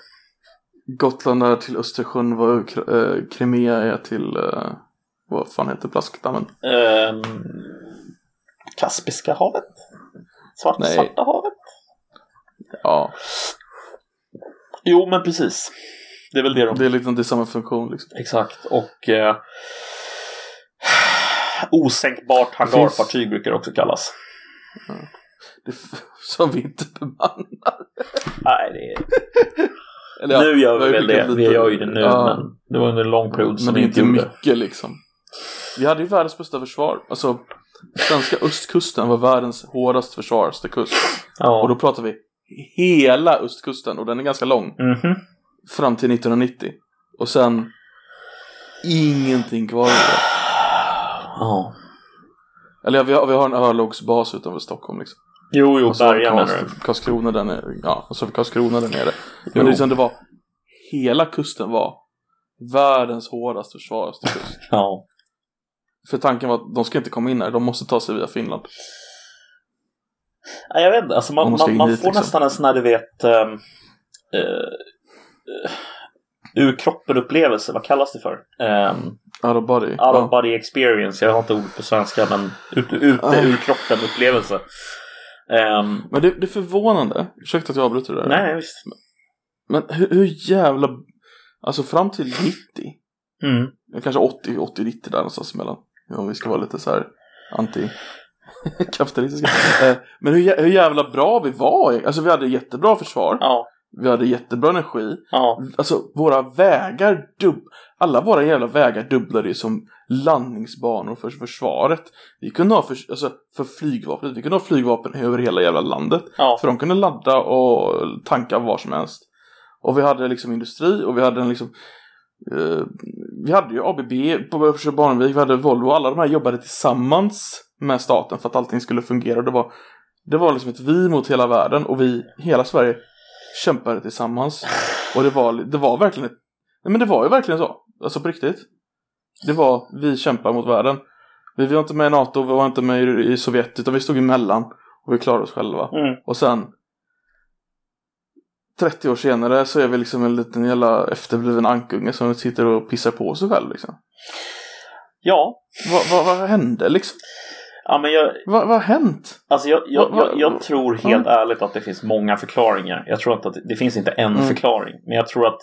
Gotland är till Östersjön vad Crimea är till, eh, vad fan heter plaskdammen?
Ehm, Kaspiska havet? Svart,
Nej.
Svarta havet?
Ja,
Jo men precis. Det är väl det de...
det är liksom det är samma funktion liksom.
Exakt. Och eh, osänkbart hangarfartyg brukar det också kallas.
Det är f- som vi inte bemannar.
Nej, det är...
Eller, ja,
nu gör vi väl det.
skickat
Vi
lite-
gör ju det nu,
Ja,
men det var under en lång period som
Men det
vi inte
inte
gjorde.
mycket liksom. Vi hade ju världens bästa försvar. Alltså, svenska östkusten var världens hårdaste försvaraste kust.
Ja.
Och då pratar vi hela östkusten och den är ganska lång.
Mhm.
Fram till 1990. Och sen ingenting kvar.
Ja.
Eller ja, vi har, vi har en örlogsbas utanför Stockholm liksom.
Jo, jo, Berga menar du?
Karlskrona där nere. Ja, och så har vi Karlskrona där nere.
Jo.
Men liksom, det var hela kusten var världens hårdaste försvaraste kust.
Ja.
För tanken var att de ska inte komma in här, de måste ta sig via Finland.
Jag vet inte. Alltså man,
man
man,
hit,
får
liksom.
nästan en sån här, du vet, um, uh, ur kroppen-upplevelse. Vad kallas det för? Um,
Out of body.
out
ja.
of body experience. Jag har inte ord på svenska, men ut, ute
Ah.
ur kroppen-upplevelse. Ehm,
Men det, det är förvånande, ursäkta att jag avbryter det där.
nej, visst.
Men hur, hur jävla... Alltså fram till 90,
Mm.
kanske 80, 80, 90 där någonstans emellan. Om vi ska vara lite så här anti... Kapitalistiska. Eh, men hur, hur jävla bra vi var. Alltså vi hade jättebra försvar.
Ja,
Vi hade jättebra energi.
ja,
Alltså våra vägar, dub- alla våra jävla vägar dubblade ju som landningsbanor för försvaret. Vi kunde ha, för, alltså, för flygvapnet, vi kunde ha flygvapen över hela jävla landet.
ja.
För de kunde ladda och tanka var som helst. Och vi hade liksom industri och vi hade en liksom eh, Vi hade ju ABB på Börsö Barnevik, vi hade Volvo, alla de här jobbade tillsammans med staten för att allting skulle fungera. Det var, det var liksom ett vi mot hela världen och vi, hela Sverige, kämpade tillsammans. Och det var, det var verkligen ett, nej men det var ju verkligen så. Alltså på riktigt. Det var, vi kämpar mot världen. Vi var inte med i NATO, vi var inte med i Sovjet, utan vi stod emellan. Och vi klarade oss själva.
Mm.
Och sen 30 år senare så är vi liksom en liten jävla efterbliven ankunge som sitter och pissar på sig själv liksom.
Ja,
Vad, vad, vad hände liksom?
ja men jag,
Vad, vad har hänt?
Alltså jag, jag,
Vad- vad-
jag, jag tror helt ärligt att det finns många förklaringar. Jag tror inte att det, det finns inte en
Mm.
förklaring. Men jag tror att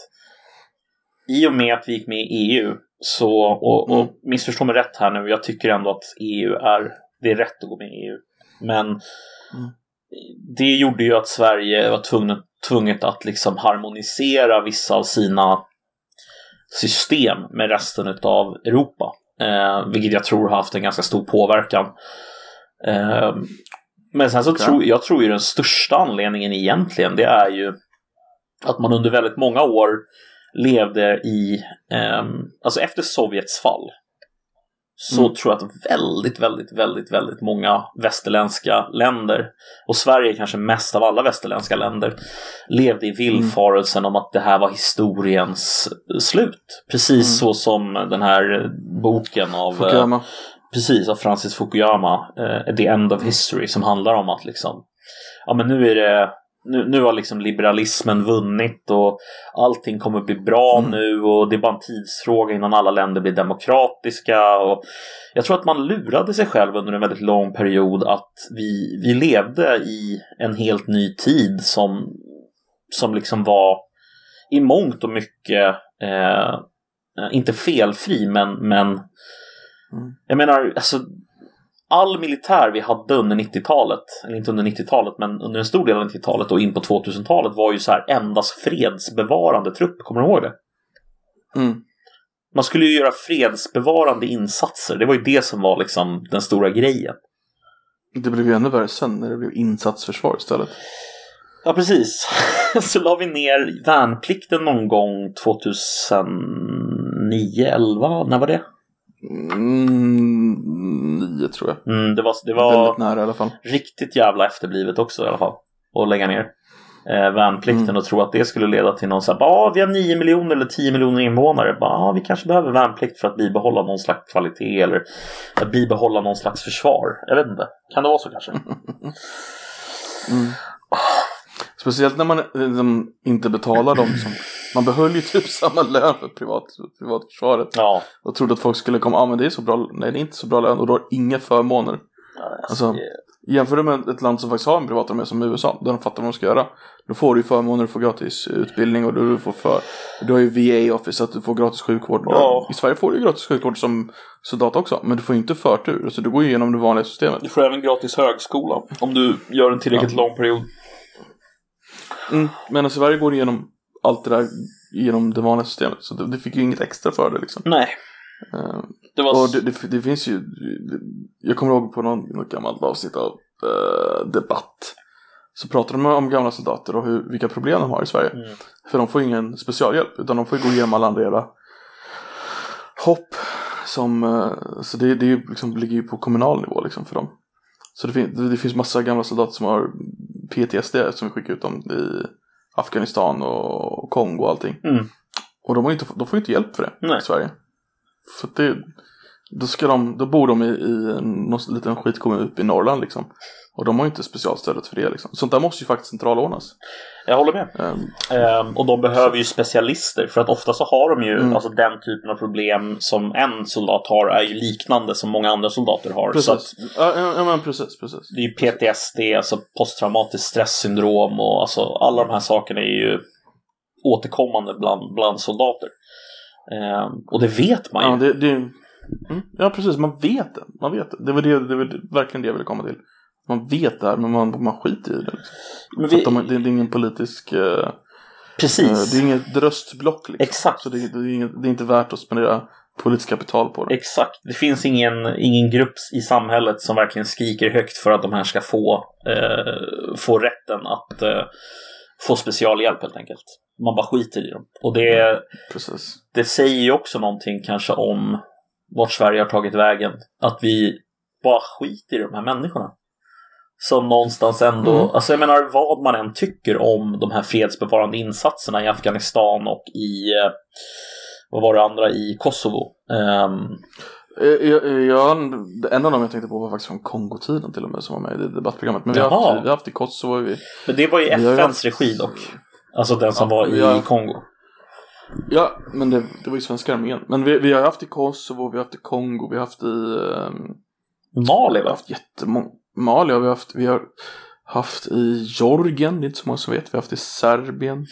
i och med att vi gick med i EU så, och, och
Mm.
missförstå mig rätt här nu, jag tycker ändå att EU är, det är rätt att gå med i EU. Men
Mm.
Det gjorde ju att Sverige var tvunget, tvunget att liksom harmonisera vissa av sina system med resten av Europa. Eh, vilket jag tror har haft en ganska stor påverkan. Eh, men sen så
Okej.
tror jag tror ju den största anledningen egentligen det är ju att man under väldigt många år levde i, ehm, alltså efter Sovjets fall så
Mm.
tror jag att väldigt, väldigt, väldigt, väldigt många västerländska länder och Sverige kanske mest av alla västerländska länder levde i villfarelsen om att det här var historiens slut. Precis
Mm.
så som den här boken av eh,
Fukuyama.
Precis, av Francis Fukuyama, eh, The End of History, som handlar om att liksom, ja men nu är det, nu, nu har liksom liberalismen vunnit och allting kommer bli bra
Mm.
nu och det är bara en tidsfråga innan alla länder blir demokratiska. Och jag tror att man lurade sig själv under en väldigt lång period att vi, vi levde i en helt ny tid som, som liksom var i mångt och mycket eh, inte felfri men, men
Mm.
jag menar, alltså all militär vi hade under 90-talet, eller inte under 90-talet, men under en stor del av 90-talet och in på 2000-talet var ju så här endast fredsbevarande trupp. Kommer du ihåg det?
Mm.
Man skulle ju göra fredsbevarande insatser. Det var ju det som var liksom den stora grejen.
Det blev ju ännu värre sen när det blev insatsförsvar istället.
Ja, precis. så la vi ner värnplikten någon gång 2009, 11, när var det?
Mm, nio tror jag.
Mm, det var, det var
Väldigt nära i alla fall.
riktigt jävla efterblivet också i alla fall. Att lägga ner eh, värnplikten
Mm.
och tro att det skulle leda till någon så här, ah, vi har 9 miljoner eller 10 miljoner invånare. Bara, ah, vi kanske behöver värnplikt för att bibehålla någon slags kvalitet eller att bibehålla någon slags försvar. Jag vet inte. Kan det vara så kanske?
Mm. Speciellt när man liksom inte betalar dem som... Man behöll ju typ samma lön för privat, privatförsvaret.
Ja.
Och trodde att folk skulle komma, ja ah, men det är så bra, nej det är inte så bra lön och du har inga förmåner. Alltså, Jämför du med ett land som faktiskt har en privatarmé som USA, där de fattar vad de ska göra. Då får du ju förmåner, du får gratis utbildning och du får för... Du har ju VA-office, att du får gratis sjukvård.
Ja.
I Sverige får du ju gratis sjukvård som soldat också, men du får ju inte förtur. Så du går ju igenom det vanliga systemet.
Du får även gratis högskola om du gör en tillräckligt lång period.
Mm. Men i Sverige går igenom allt det där genom det vanliga systemet. Så du, du fick ju inget extra för det liksom.
Nej.
Eh,
Det var...
och det, det, det finns ju, jag kommer ihåg på någon, något gammalt avsnitt av eh, Debatt. Så pratar de om gamla soldater och hur, vilka problem de har i Sverige.
Mm.
För de får ingen specialhjälp utan de får gå igenom alla andra jävla hopp. Som, eh, så det, det är liksom, ligger ju på kommunal nivå liksom för dem. Så det, fin- det, det finns massa gamla soldater som har PTSD som vi skickar ut dem i Afghanistan och Kongo och allting.
Mm.
Och de, har inte, de får inte hjälp för det
Nej.
i Sverige. För det, då, ska de, då bor de i, i någon liten skitkommun uppe i Norrland liksom. Och de har ju inte specialstödet för det liksom. Sånt där måste ju faktiskt centralordnas.
Jag håller med.
Ehm,
Ehm, och de behöver ju specialister för att ofta så har de ju
Mm.
alltså den typen av problem som en soldat har är ju liknande som många andra soldater har. Så att
precis. Ja, ja, men precis, precis.
det är ju PTSD, alltså posttraumatiskt stresssyndrom och alltså alla de här sakerna är ju återkommande bland, bland soldater. Ehm, och det vet man ju.
Ja, det, det, Mm. Ja, precis. Man vet det. Man vet det. Det var, det, det var verkligen det jag ville komma till. Man vet det här, men man, man skiter i det. Liksom.
Men vi,
de, det, det är ingen politisk... eh, eh,
precis.
det är inget röstblock liksom.
Exakt.
Så det, det, är inget, det är inte värt att spendera politiskt kapital på det.
Exakt. Det finns ingen, ingen grupp i samhället som verkligen skriker högt för att de här ska få, eh, få rätten att eh, få specialhjälp helt enkelt. Man bara skiter i dem. Och det,
Precis.
det säger ju också någonting kanske om vart Sverige har tagit vägen. Att vi bara skiter i de här människorna. Som någonstans ändå,
Mm.
alltså jag menar vad man än tycker om de här fredsbevarande insatserna i Afghanistan och i, eh, vad var det andra, i Kosovo. Ehm,
Eh, Jag, jag, en av dem jag tänkte på var faktiskt från Kongotiden till och med som var med i det debattprogrammet. Men vi har, haft, vi har haft i Kosovo. Vi,
Men det var ju FNs
haft-
regi dock. Alltså den som
Ja,
var i
ja.
Kongo.
ja, men det, det var ju svenska armén. Men vi, vi har haft i Kosovo, vi har haft i Kongo, vi har haft i... ehm,
Mali
vi har
va?
haft jättemånga. Mali har vi haft. Vi har haft i Georgien, det är inte så många som vet. Vi har haft i Serbien.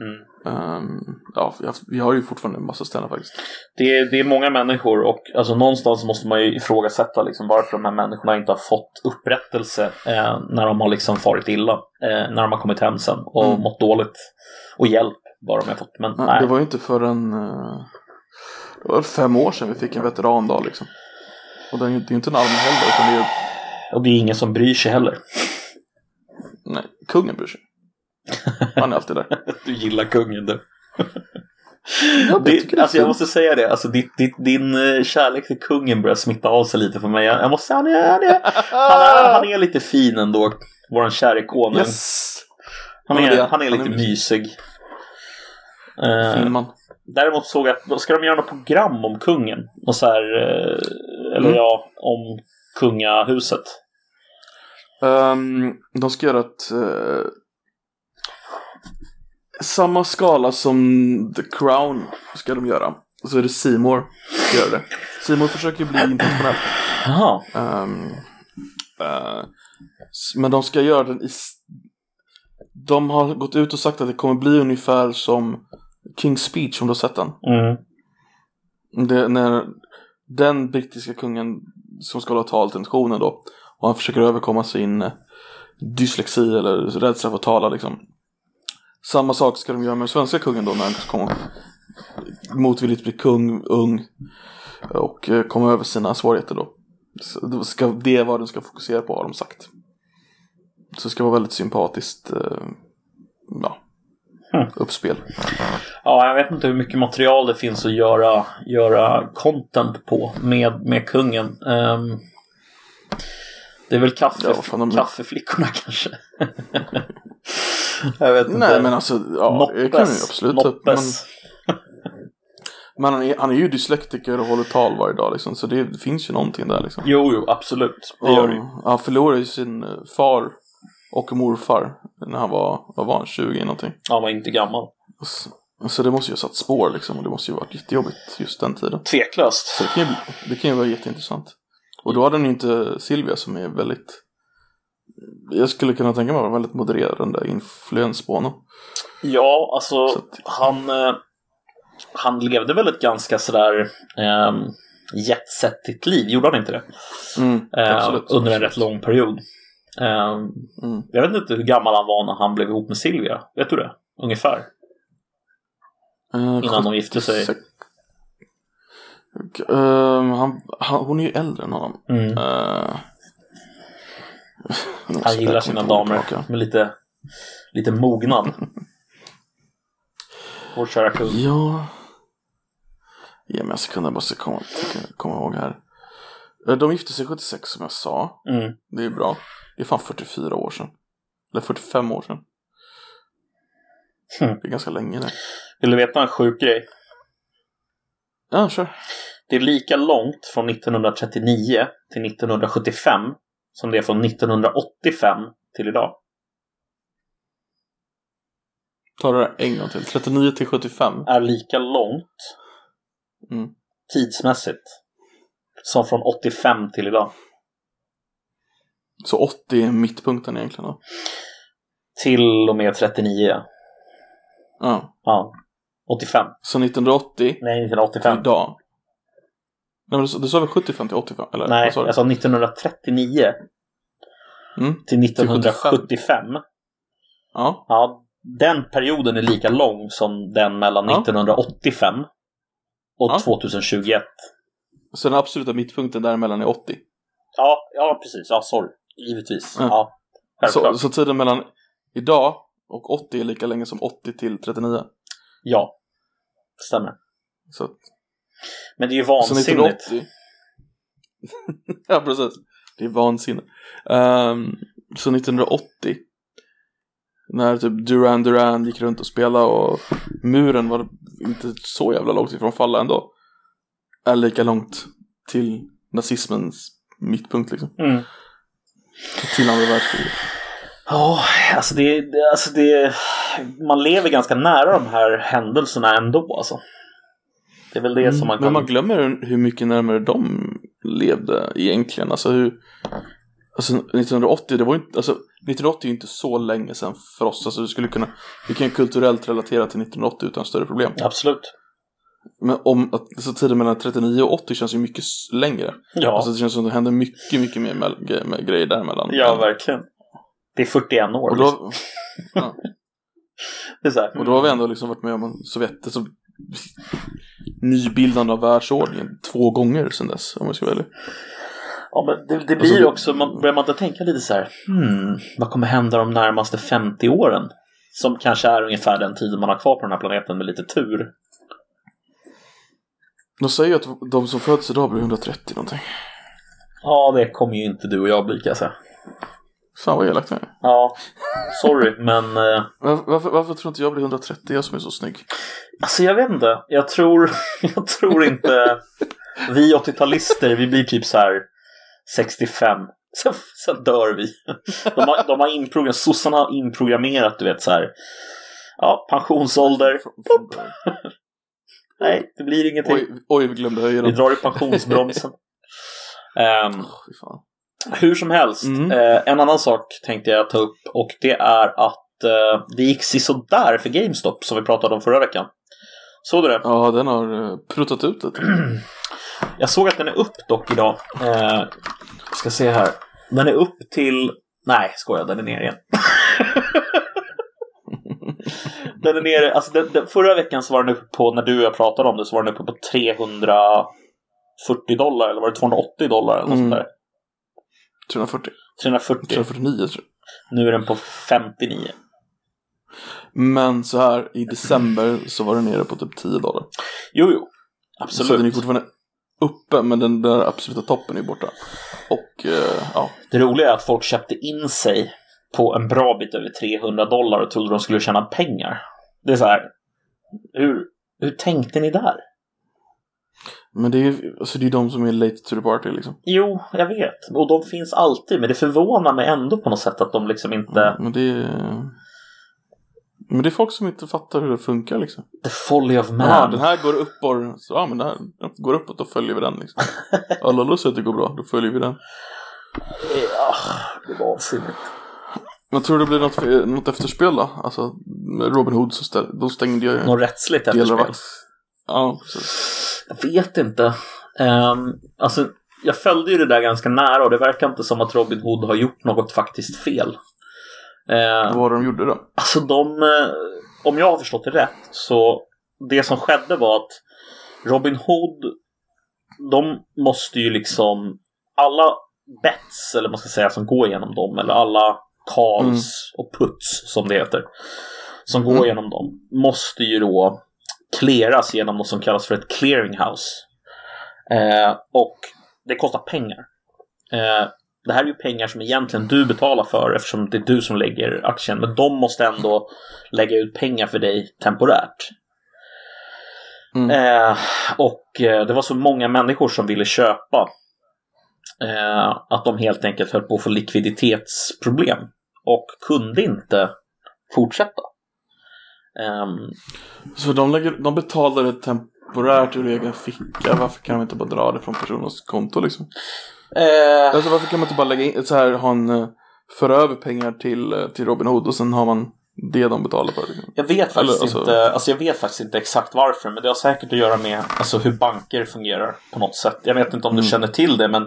Mm.
Ehm, ja, vi har, vi har ju fortfarande en massa ställen faktiskt.
Det, är, det är många människor och alltså någonstans måste man ju ifrågasätta liksom varför de här människorna inte har fått upprättelse eh, när de har liksom farit illa. Eh, när de har kommit hem sen och
Mm.
mått dåligt. Och hjälp bara de har fått. Men
Nej,
nej.
Det var ju inte förrän uh, det var fem år sedan vi fick en veterandag liksom. Och det är ju inte en allmän helgdag utan det är
Och det är ingen som bryr sig heller.
nej, kungen bryr sig. Han är alltid där.
Du gillar kungen du.
jag tycker det
alltså jag måste säga det, alltså ditt, ditt, din eh, kärlek till kungen börjar smitta av sig lite för mig. Jag, jag måste säga, han är, han, är, han, är, han är lite fin ändå. Våran käre konung.
Yes!
Han
Han är
han är
Han
lite
är
mysig. Eh,
Fin man.
däremot såg jag att ska de göra något program om kungen. Och så här, eh, eller
Mm.
ja, om kungahuset.
Ehm, de ska göra ett eh, samma skala som The Crown ska de göra. Och så är det Seymour som gör det. Seymour försöker bli internationellt.
Jaha,
eh, s- men de ska göra den i... De har gått ut och sagt att det kommer bli ungefär som King's Speech om du har sett den.
mm.
Det, när den brittiska kungen som ska hålla tal till nationen då och han försöker överkomma sin dyslexi eller rädsla för att tala liksom. Samma sak ska de göra med den svenska kungen då när han kommer motvilligt bli kung, ung och eh, komma över sina svårigheter då. Så ska, det är vad den ska fokusera på har de sagt. Så det ska vara väldigt sympatiskt eh, ja,
Hmm.
uppspel.
Ja, jag vet inte hur mycket material det finns att göra, göra content på med, med kungen. Ehm, det är väl kaffe,
Ja, fan, de-
kaffeflickorna kanske. jag vet inte.
Nej men alltså, ja det kan
Noppes.
absolut upp. Men,
Noppes.
men han, är, han är ju dyslektiker och håller tal varje dag liksom. Så det, finns ju någonting där liksom.
Jo, jo, absolut. Det gör det ju.
Han förlorade ju sin eh, far och morfar när han var, vad var han, 20 någonting.
Han var inte gammal.
Så, så det måste ju ha satt spår liksom. Och det måste ju varit jättejobbigt just den tiden.
Tveklöst.
Så det kan ju, det kan ju vara jätteintressant. Och då hade den ju inte Silvia som är väldigt jag skulle kunna tänka mig vara väldigt modererande influens på honom.
Ja, alltså
Så att-
han, eh, han levde väl ett ganska sådär eh, jetsettigt liv, gjorde han inte det?
Mm,
Eh,
absolut.
under en rätt lång period. Eh,
Mm.
jag vet inte hur gammal han var när han blev ihop med Silvia. Vet du det? Ungefär.
Eh,
Innan de gifte sig.
76. Ehm, han, han, hon är ju äldre än honom.
Mm.
Måste
Han gillar sina damer
tillbaka.
med lite, lite mognad. Vår kära kung.
Ja. Ge mig en sekund, jag måste komma, komma ihåg här. Eh, De gifte sig 76 som jag sa.
Mm.
Det är bra. Det är fan 44 år sedan. Eller 45 år sedan.
Hmm.
Det är ganska länge nu.
Vill du veta en sjuk grej?
Ja, kör.
Det är lika långt från 1939 till 1975 som det är från 1985 till idag.
Ta det där en gång till. 39 till 75.
Är lika långt
Mm.
tidsmässigt som från 85 till idag.
Så 80 är mittpunkten egentligen då.
Till och med 39.
Ja.
Ja. 85.
Så 1980
Nej,
till
1985.
idag. Nej, men du, sa- du sa väl 75 till 85? Eller?
Nej,
sa
jag sa 1939
Mm.
till 1975.
Ja.
Ja, den perioden är lika lång som den mellan
Ja.
1985 och
Ja.
2021.
Så den absoluta mittpunkten däremellan är 80.
Ja, ja precis. Ja, sorry. Givetvis.
Ja. Så, så tiden mellan idag och 80 är lika länge som 80 till 39.
Ja, stämmer.
Så,
Men det är ju
så
vansinnigt.
1980... ja, precis. Det är vansinne. Ehm, så 1980 när typ Duran Duran gick runt och spelade och muren var inte så jävla långt ifrån att falla ändå. Är lika långt till nazismens mittpunkt liksom.
Mm.
Till andra världskriget.
Ja, alltså det, alltså det... Man lever ganska nära de här händelserna ändå alltså. Det är väl det som man kan...
Mm, Men man glömmer hur mycket närmare de levde egentligen. Alltså hur... Alltså 1980, det var inte, alltså 1980 är ju inte så länge sedan för oss. Alltså du skulle kunna, vi kan ju kulturellt relatera till 1980 utan större problem.
Absolut.
Men om, att, alltså tiden mellan 39 och 80 känns ju mycket längre.
Ja,
Alltså det känns som det händer mycket, mycket mer med, med grejer däremellan.
ja verkligen. Det är 41 år.
Och
liksom.
då, ja,
Det är så här.
och då har vi ändå liksom varit med om Sovjet, alltså, nybildande av världsordningen två gånger sedan dess, om jag ska vara ärlig.
Ja, men det, det
Alltså,
blir
det-
också, man börjar man inte tänka lite så här, hmm, vad kommer hända de närmaste 50 åren? Som kanske är ungefär den tiden man har kvar på den här planeten med lite tur.
De säger ju att de som föds idag blir 130 någonting.
Ja, det kommer ju inte du och jag bli kan jag säga.
Fan vad elakt är.
Ja, sorry, men eh,
Varför, varför, varför tror inte jag blir 130, jag som är så snygg?
alltså jag vet inte. Jag tror, jag tror inte vi 80-talister, vi blir typ så här 65. Sen, sen dör vi. De har, de har inprogrammerat, sossarna har inprogrammerat, du vet så här. Ja, pensionsålder. Nej, det blir ingenting.
Oj, oj, vi glömde höja
Vi
den.
drar i pensionsbromsen.
Fy fan.
Hur som helst,
Mm.
eh, en annan sak tänkte jag ta upp och det är att eh, det gick sådär för GameStop som vi pratade om förra veckan. Såg du det?
Ja, den har uh, pruttat ut lite.
Jag såg att den är upp dock idag. Eh, ska se här. Den är upp till... Nej, skojar, den är ner igen. den är nere, alltså den, den, förra veckan så var den uppe på, när du och jag pratade om det, så var den uppe på 340 dollar, eller var det 280 dollar eller något
Mm.
sånt där.
340.
340.
349 tror jag.
Nu är den på 59.
Men så här, i december så var den nere på typ 10 dollar.
Jo, jo.
Så den är
Absolut.
fortfarande uppe, men den där absoluta toppen är borta. Och eh, ja,
Det roliga är att folk köpte in sig på en bra bit över 300 dollar och trodde de skulle tjäna pengar. Det är så här. Hur, hur tänkte ni där?
Men det är ju alltså, det är de som är late to the party liksom.
Jo, jag vet. Och de finns alltid. Men det förvånar mig ändå på något sätt att de liksom inte...
Men det är... Men det är folk som inte fattar hur det funkar liksom.
The folly of man.
Ja, den här går uppåt. Så, ja, men den här den går uppåt, då följer vi den liksom. Alla andra säger att det går bra, då följer vi den.
Ja, det var vansinnigt.
Men tror du det blir något, något efterspel då? Alltså, Robin Hood så ställ, då stängde jag ju
Något rättsligt efterspel?
Ja, precis.
Jag vet inte. Um, alltså, jag följde ju det där ganska nära och det verkar inte som att Robin Hood har gjort något faktiskt fel. Eh,
Vad var det de gjorde då?
Alltså de, eh, om jag har förstått det rätt, så det som skedde var att Robin Hood, de måste ju liksom, alla bets, eller man ska säga, som går genom dem, eller alla calls och puts som det heter, som
Mm.
går genom dem, måste ju då clearas genom något som kallas för ett clearinghouse. Eh, och det kostar pengar. Eh, det här är ju pengar som egentligen du betalar för eftersom det är du som lägger aktien. Men de måste ändå lägga ut pengar för dig temporärt.
Mm.
Eh, och eh, det var så många människor som ville köpa eh, att de helt enkelt höll på att få likviditetsproblem och kunde inte fortsätta. Ehm,
Så de, lägger, de betalar det temporärt ur egen ficka. Varför kan de inte bara dra det från personens konto liksom?
eh,
Alltså varför kan man inte bara lägga in, så här, ha en, eh, föra över pengar till, eh, till Robin Hood och sen har man det de betalar för. Liksom.
Jag vet faktiskt
Eller, alltså-
inte, alltså jag vet faktiskt inte exakt varför, men det har säkert att göra med alltså, hur banker fungerar på något sätt. Jag vet inte om du
Mm.
känner till det, men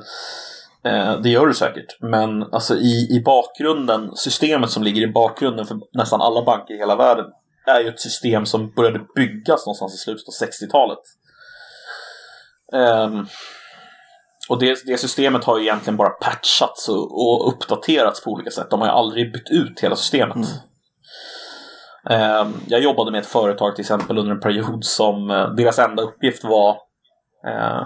eh, det gör du säkert. Men alltså i, i bakgrunden, systemet som ligger i bakgrunden för nästan alla banker i hela världen är ju ett system som började byggas någonstans i slutet av 60-talet. Ehm, och det, det systemet har ju egentligen bara patchats och, och uppdaterats på olika sätt. De har ju aldrig bytt ut hela systemet.
Mm.
Eh, Jag jobbade med ett företag till exempel under en period som eh, deras enda uppgift var eh,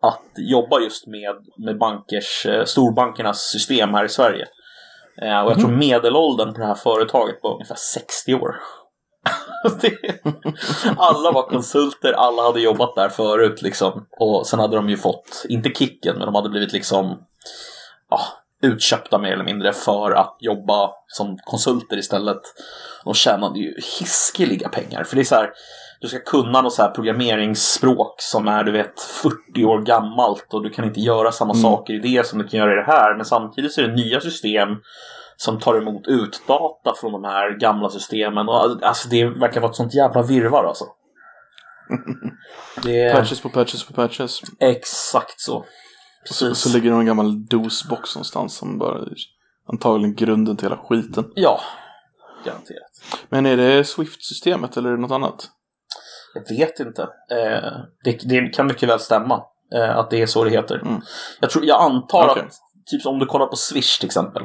att jobba just med, med bankers, eh, storbankernas system här i Sverige. Och jag tror medelåldern på det här företaget var ungefär 60 år. Alla var konsulter, alla hade jobbat där förut liksom. Och sen hade de ju fått, inte kicken, men de hade blivit liksom ja, utköpta mer eller mindre för att jobba som konsulter istället. De tjänade ju hiskeliga pengar. För det är så här, du ska kunna något så här programmeringsspråk som är du vet 40 år gammalt och du kan inte göra samma
Mm.
saker i det som du kan göra i det här. Men samtidigt så är det nya system som tar emot utdata från de här gamla systemen. Och, alltså det verkar vara ett sånt jävla virrvarr alltså. Det
Patches på patches på patches.
exakt så.
Så, så ligger det en gammal DOS-box någonstans som bara antagligen grunden till hela skiten.
Ja, garanterat.
Men är det Swift-systemet eller är det något annat?
Jag vet inte. Eh, det, det kan mycket väl stämma eh, att det är så det heter.
Mm.
Jag, tror, jag antar
Okej.
att, typ om du kollar på Swish till exempel.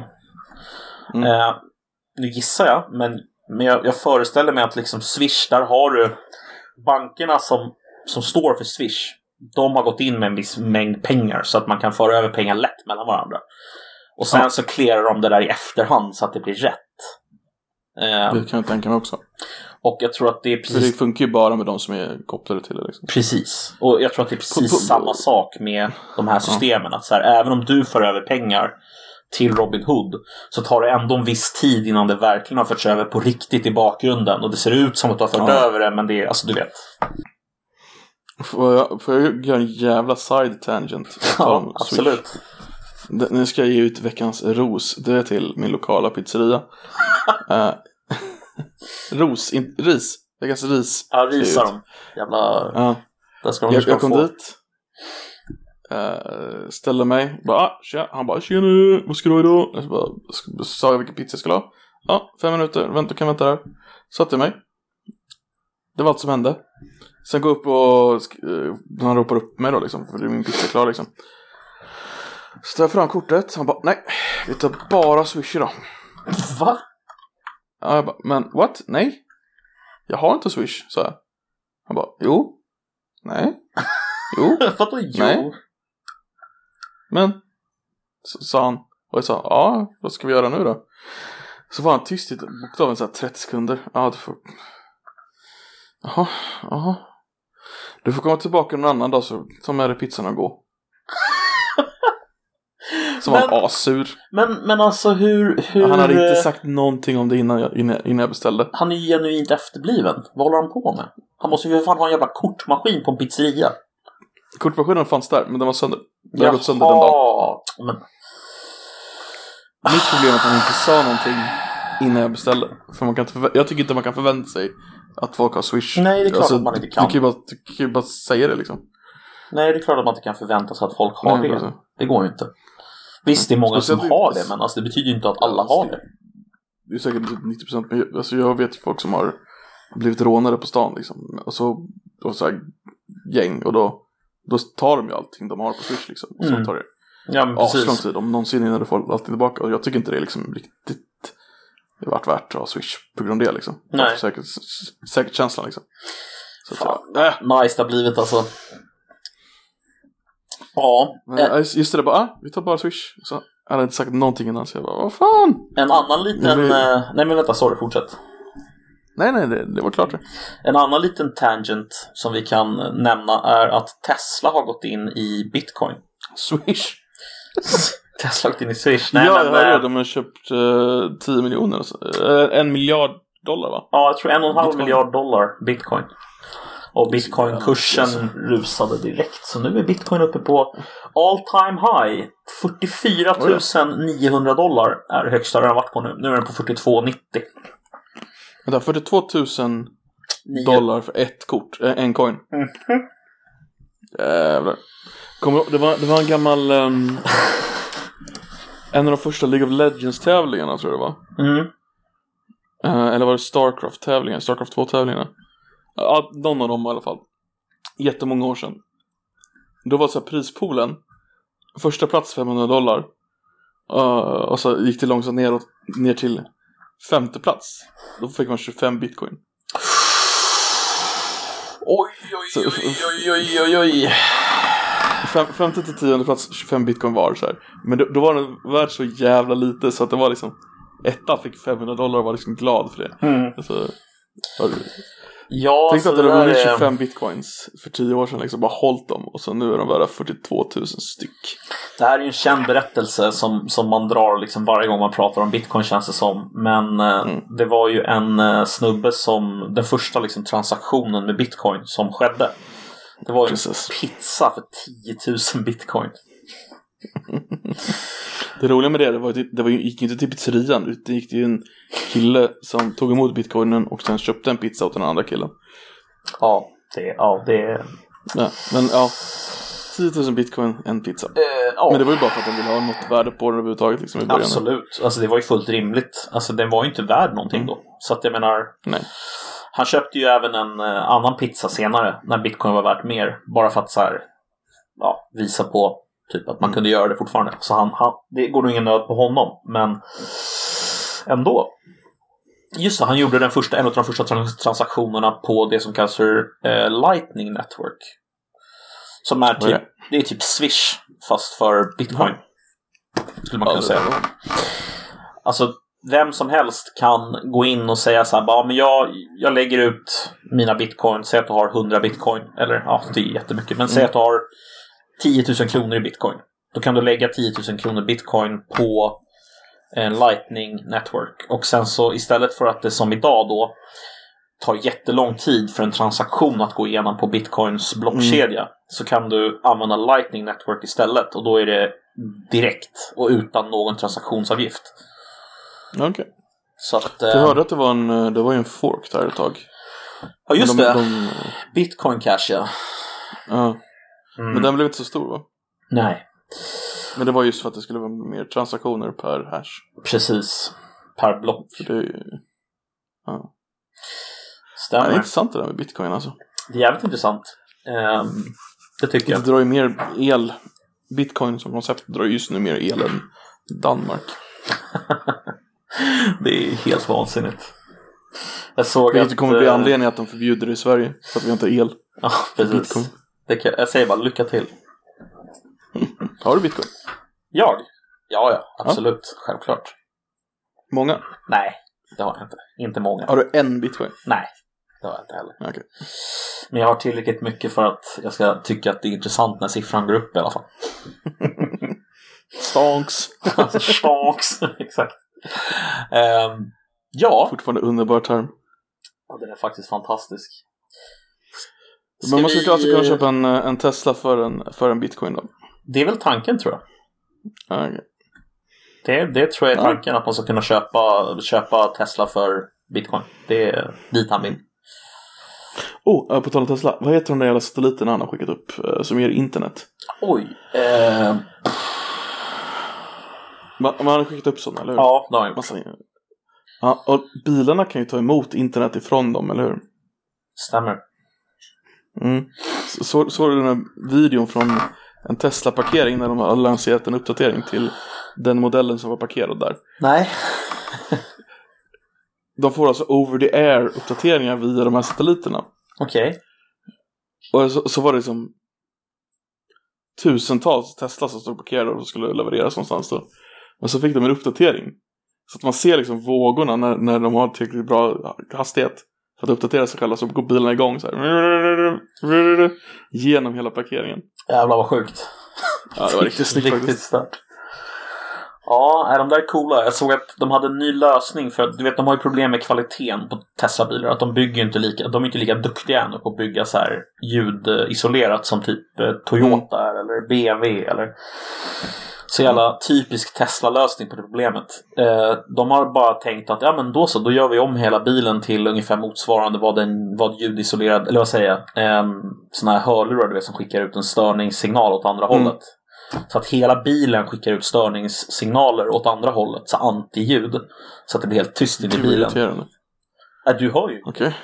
Mm.
Eh, nu gissar jag, men, men jag, jag föreställer mig att liksom Swish, där har du bankerna som, som står för Swish. De har gått in med en viss mängd pengar så att man kan föra över pengar lätt mellan varandra. Och sen
Ja.
så clearar de det där i efterhand så att det blir rätt. Eh,
Det kan jag tänka mig också.
och jag tror att det är
För det
precis
funkar ju bara med de som är kopplade till det. Liksom.
Precis. Och jag tror att det är precis
På- på-
samma sak med de här systemen. Att så här, även om du för över pengar till Robin Hood så tar det ändå en viss tid innan det verkligen har förts över på riktigt i bakgrunden. Och det ser ut som att du har fört
Ja.
över det, men det är, alltså du vet.
Får jag, får jag göra en jävla side tangent?
Ja, absolut.
Det- Nu ska jag ge ut veckans ros. Det är till min lokala pizzeria. Eh, ros, inte ris. Veckans ris.
Ja, risar dem. Jävla...
Ja.
Där ska de
Jag, jag kom
få.
dit. Uh, ställde mig. Bara, ah, tja. Han bara, tjena, vad ska du ha idag? Jag bara, sa jag vilken pizza jag skulle ha. Ja, fem minuter. Vänta, kan vänta där. Satte mig. Det var allt som hände. Sen går jag upp och eh, han ropar upp mig då liksom. För är min pizza klar liksom. Så tar jag fram kortet. Han bara, nej. Vi tar bara swish idag.
Va?
Ja, jag bara, men what? Nej. Jag har inte swish, sa jag. Han bara, jo. Nej. Jo.
Vadå jo?
Nej. Men, så sa han. Och jag sa, ja, vad ska vi göra nu då? Så var han tyst i bokstavligen så här 30 sekunder. Ja, du får... Jaha, jaha. Du får komma tillbaka någon annan dag så ta med dig pizzan och gå. Var han
Men-
assur.
Men, men alltså hur... hur
Han hade inte sagt någonting om det innan jag, innan jag beställde.
Han är ju genuint efterbliven. Vad håller han på med? Han måste ju för fan ha en jävla kortmaskin på en pizzeria.
Kortmaskinen fanns där, men den var sönder. Den har gått sönder den dagen.
Men,
Mitt problem är att han inte sa någonting innan jag beställde. För man kan inte jag tycker inte man kan förvänta sig att folk har Swish.
Nej, det är klart att man inte kan.
Du kan ju bara, du kan ju bara säga det liksom.
nej, det är klart att man inte kan förvänta sig att folk har
Nej,
det.
alltså.
Det går ju inte. Visst, det är många som har det, men alltså, det betyder ju inte att alla har det.
Det är säkert typ 90% men jag- alltså jag vet ju folk som har blivit rånade på stan liksom. Och så, och så här, gäng och då, då tar de ju allting de har på Swish liksom. Och så
Mm.
tar det
Ja, men
aslång tid, om någonsin innan du får allting tillbaka. Och jag tycker inte det är liksom riktigt det varit värt att ha Swish på grund av det liksom.
Nej.
Säkert, säkert känslan liksom. Så
Fan.
jag, äh,
Nice det har blivit alltså. Ja,
Men
en,
ja, just det, bara, ah, vi tar bara Swish. Så han hade inte sagt någonting innan så jag bara, vad fan?
en annan liten...
Blir-
eh, Nej men vänta, sorry, fortsätt.
Nej, nej, det, det var klart det.
En annan liten tangent som vi kan eh, nämna är att Tesla har gått in i bitcoin.
Swish.
Tesla har gått in i Swish. Nej,
ja,
men,
jag hörde
eh,
det. De har köpt uh, 10 miljoner, eh, en miljard dollar va?
Ja, jag tror en och en halv
Bitcoin.
miljard dollar bitcoin. Och bitcoinkursen rusade direkt. Så nu är bitcoin uppe på all time high. 44 900 dollar är högsta den har varit på nu. Nu är den på 42,90.
Vänta, 42 000 dollar för ett kort, eh, en coin. Jävlar. Kommer, det, var, det var en gammal... ehm, en av de första League of Legends-tävlingarna tror jag det var.
Mm.
Eh, eller var det Starcraft-tävlingar? Starcraft 2-tävlingarna? Ja, någon av dem i alla fall. Jättemånga år sedan. Då var så här prispoolen. Första plats 500 dollar. Eh, och så gick det långsamt neråt, ner till femte plats. Då fick man 25 bitcoin.
Oj, oj, oj, oj, oj, oj, oj.
Fem, femte till tionde plats 25 bitcoin var så här. Men då, då var den värd så jävla lite så att det var liksom Etta fick 500 dollar och var liksom glad för det.
Mm.
Alltså,
Ja,
Tänk att
det
hade vunnit
är-
25 bitcoins för 10 år sedan, liksom bara hållit dem och så nu är de värda 42 000 styck.
Det här är ju en känd berättelse som, som man drar liksom varje gång man pratar om bitcoin känns det som. Men eh,
Mm.
det var ju en eh, snubbe som, den första liksom, transaktionen med bitcoin som skedde. Det var ju
Precis.
en pizza för 10 000 bitcoin.
Det roliga med det, det, var, ju- det var gick inte till pizzerian, utan det gick till en kille som tog emot bitcoinen och sen köpte en pizza åt den andra killen.
Ja, det, ja, det,
Ja, men ja, 10 000 bitcoin, en pizza.
eh.
Men det var ju bara för att de ville ha något värde på den överhuvudtaget liksom i början.
Absolut, alltså det var ju fullt rimligt. Alltså den var ju inte värd någonting då. Så att jag menar,
Nej.
han köpte ju även en eh, annan pizza senare när bitcoin var värt mer. Bara för att så här, ja, visa på typ att man kunde göra det fortfarande. Så han, han, det går nog ingen nöd på honom, men ändå. Just det, han gjorde den första, en av de första trans- transaktionerna på det som kallas för eh, Lightning Network. Som är typ,
det?
det är typ Swish fast för bitcoin. Skulle man kunna säga. Alltså, vem som helst kan gå in och säga så här, bara, men jag, jag lägger ut mina bitcoin, säg att du har 100 bitcoin, eller ja, det är jättemycket, men säg
Mm.
att du har 10 000 kronor i bitcoin. Då kan du lägga 10 000 kronor bitcoin på en lightning network. Och sen så istället för att det som idag då tar jättelång tid för en transaktion att gå igenom på bitcoins blockkedja så kan du använda lightning network istället och då är det direkt och utan någon transaktionsavgift.
Okej.
Så att...
Jag
eh,
hörde att det var en, eh, det var en fork där ett tag.
Ja, just
de,
det.
De,
Bitcoin Cash, ja.
ja.
Mm.
Men den blev inte så stor va?
Nej,
Men det var just för att det skulle vara mer transaktioner per hash.
precis. Per block.
För det är ju... Ja. Det
Stämmer.
är intressant det där med bitcoin alltså.
Det är jävligt intressant. Ehm, det tycker
Det
jag.
drar ju mer el. Bitcoin som koncept drar ju just nu mer el än Danmark.
Det är helt vansinnigt. Jag såg
Vilket
att...
kommer bli
eh,
anledningen att de förbjuder det i Sverige. För att vi inte har el.
Ja, precis.
Bitcoin.
Det kan, jag säger bara lycka till.
Har du bitcoin?
Jag? Ja, ja, absolut. Självklart.
Många?
Nej, det har jag inte. Inte många.
Har du en bitcoin?
Nej, det har jag inte heller.
Okej.
Men jag har tillräckligt mycket för att jag ska tycka att det är intressant när siffran går upp i alla fall.
Stonks.
Alltså, stonks. Exakt. Ehm, ja,
Fortfarande underbar term.
Ja, den är faktiskt fantastisk. Ska
Men man skulle
vi-
alltså kunna köpa en, eh, en Tesla för en, för en bitcoin då?
Det är väl tanken tror jag.
Ja, okej.
Det, det tror jag är tanken, att man ska kunna köpa, köpa Tesla för bitcoin. Det är dit han vill.
Oh, eh, på tal om Tesla. Vad heter de där jävla satelliterna han har skickat upp eh, som ger internet?
Oj. Eh,
Man, man har skickat upp sådana, eller hur?
ja, det har gjort.
Massa... Ja, och bilarna kan ju ta emot internet ifrån dem, eller hur?
Stämmer.
Mm. Så, så, såg du den här videon från en Tesla-parkering när de har lanserat en uppdatering till den modellen som var parkerad där.
Nej.
De får alltså over the air uppdateringar via de här satelliterna.
Okej.
Och så, så var det liksom tusentals Tesla som stod parkerade och skulle levereras någonstans då. Men så fick de en uppdatering. Så att man ser liksom vågorna när, när de har tillräckligt bra hastighet för att uppdatera sig själva så går bilarna igång så här. Genom hela parkeringen.
Jävlar vad sjukt.
Ja, det var riktigt snyggt
Riktigt
faktiskt.
stört. Ja, nej, de där är coola. Jag såg att de hade en ny lösning för att du vet, de har ju problem med kvaliteten på Tesla-bilar. Att de bygger inte lika, de är inte lika duktiga ännu på att bygga så här ljudisolerat som typ eh, Toyota är, eller BMW eller Så jävla typisk Tesla-lösning på det problemet. Eh, de har bara tänkt att ja men då så, då gör vi om hela bilen till ungefär motsvarande vad en vad ljudisolerad, eller vad säger jag, eh, sådana här hörlurar du vet som skickar ut en störningssignal åt andra
Mm.
hållet. Så att hela bilen skickar ut störningssignaler åt andra hållet, så anti-ljud. Så att det blir helt tyst inne i bilen.
irriterande.
Du hör ju.
Okej.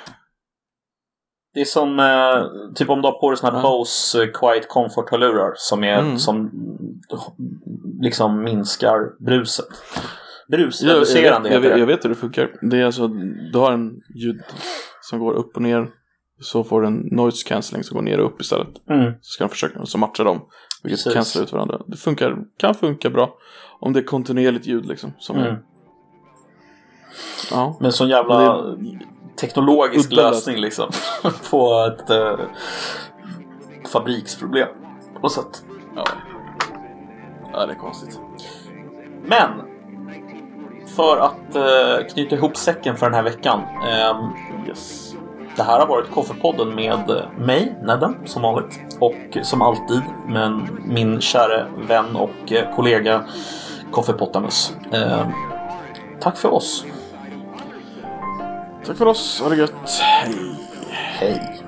Det är som eh, typ om du har på dig såna här
Ja.
Bose eh, Quiet Comfort-hörlurar som, är,
Mm.
som liksom minskar bruset.
Jag, jag, vet, jag,
heter
vet,
det.
jag vet hur det funkar. Det är alltså, du har en ljud som går upp och ner. Så får du en noise cancelling som går ner och upp istället.
Mm.
Så ska de försöka, så matchar de. Vilket
Precis.
cancelar ut varandra. Det funkar, kan funka bra. Om det är kontinuerligt ljud liksom. Som
Mm.
ja.
Men sån jävla teknologisk
Udda
lösning liksom. på ett eh, fabriksproblem. På något sätt.
ja. Ja, det är konstigt.
Men för att eh, knyta ihop säcken för den här veckan. ehm,
Yes.
Det här har varit Koffepodden med mig, Nedden, som vanligt. Och som alltid, men min kära vän och eh, kollega Koffepottamus. Eh, tack för oss.
Tack för oss. Ha det gött. Hej.
Hej.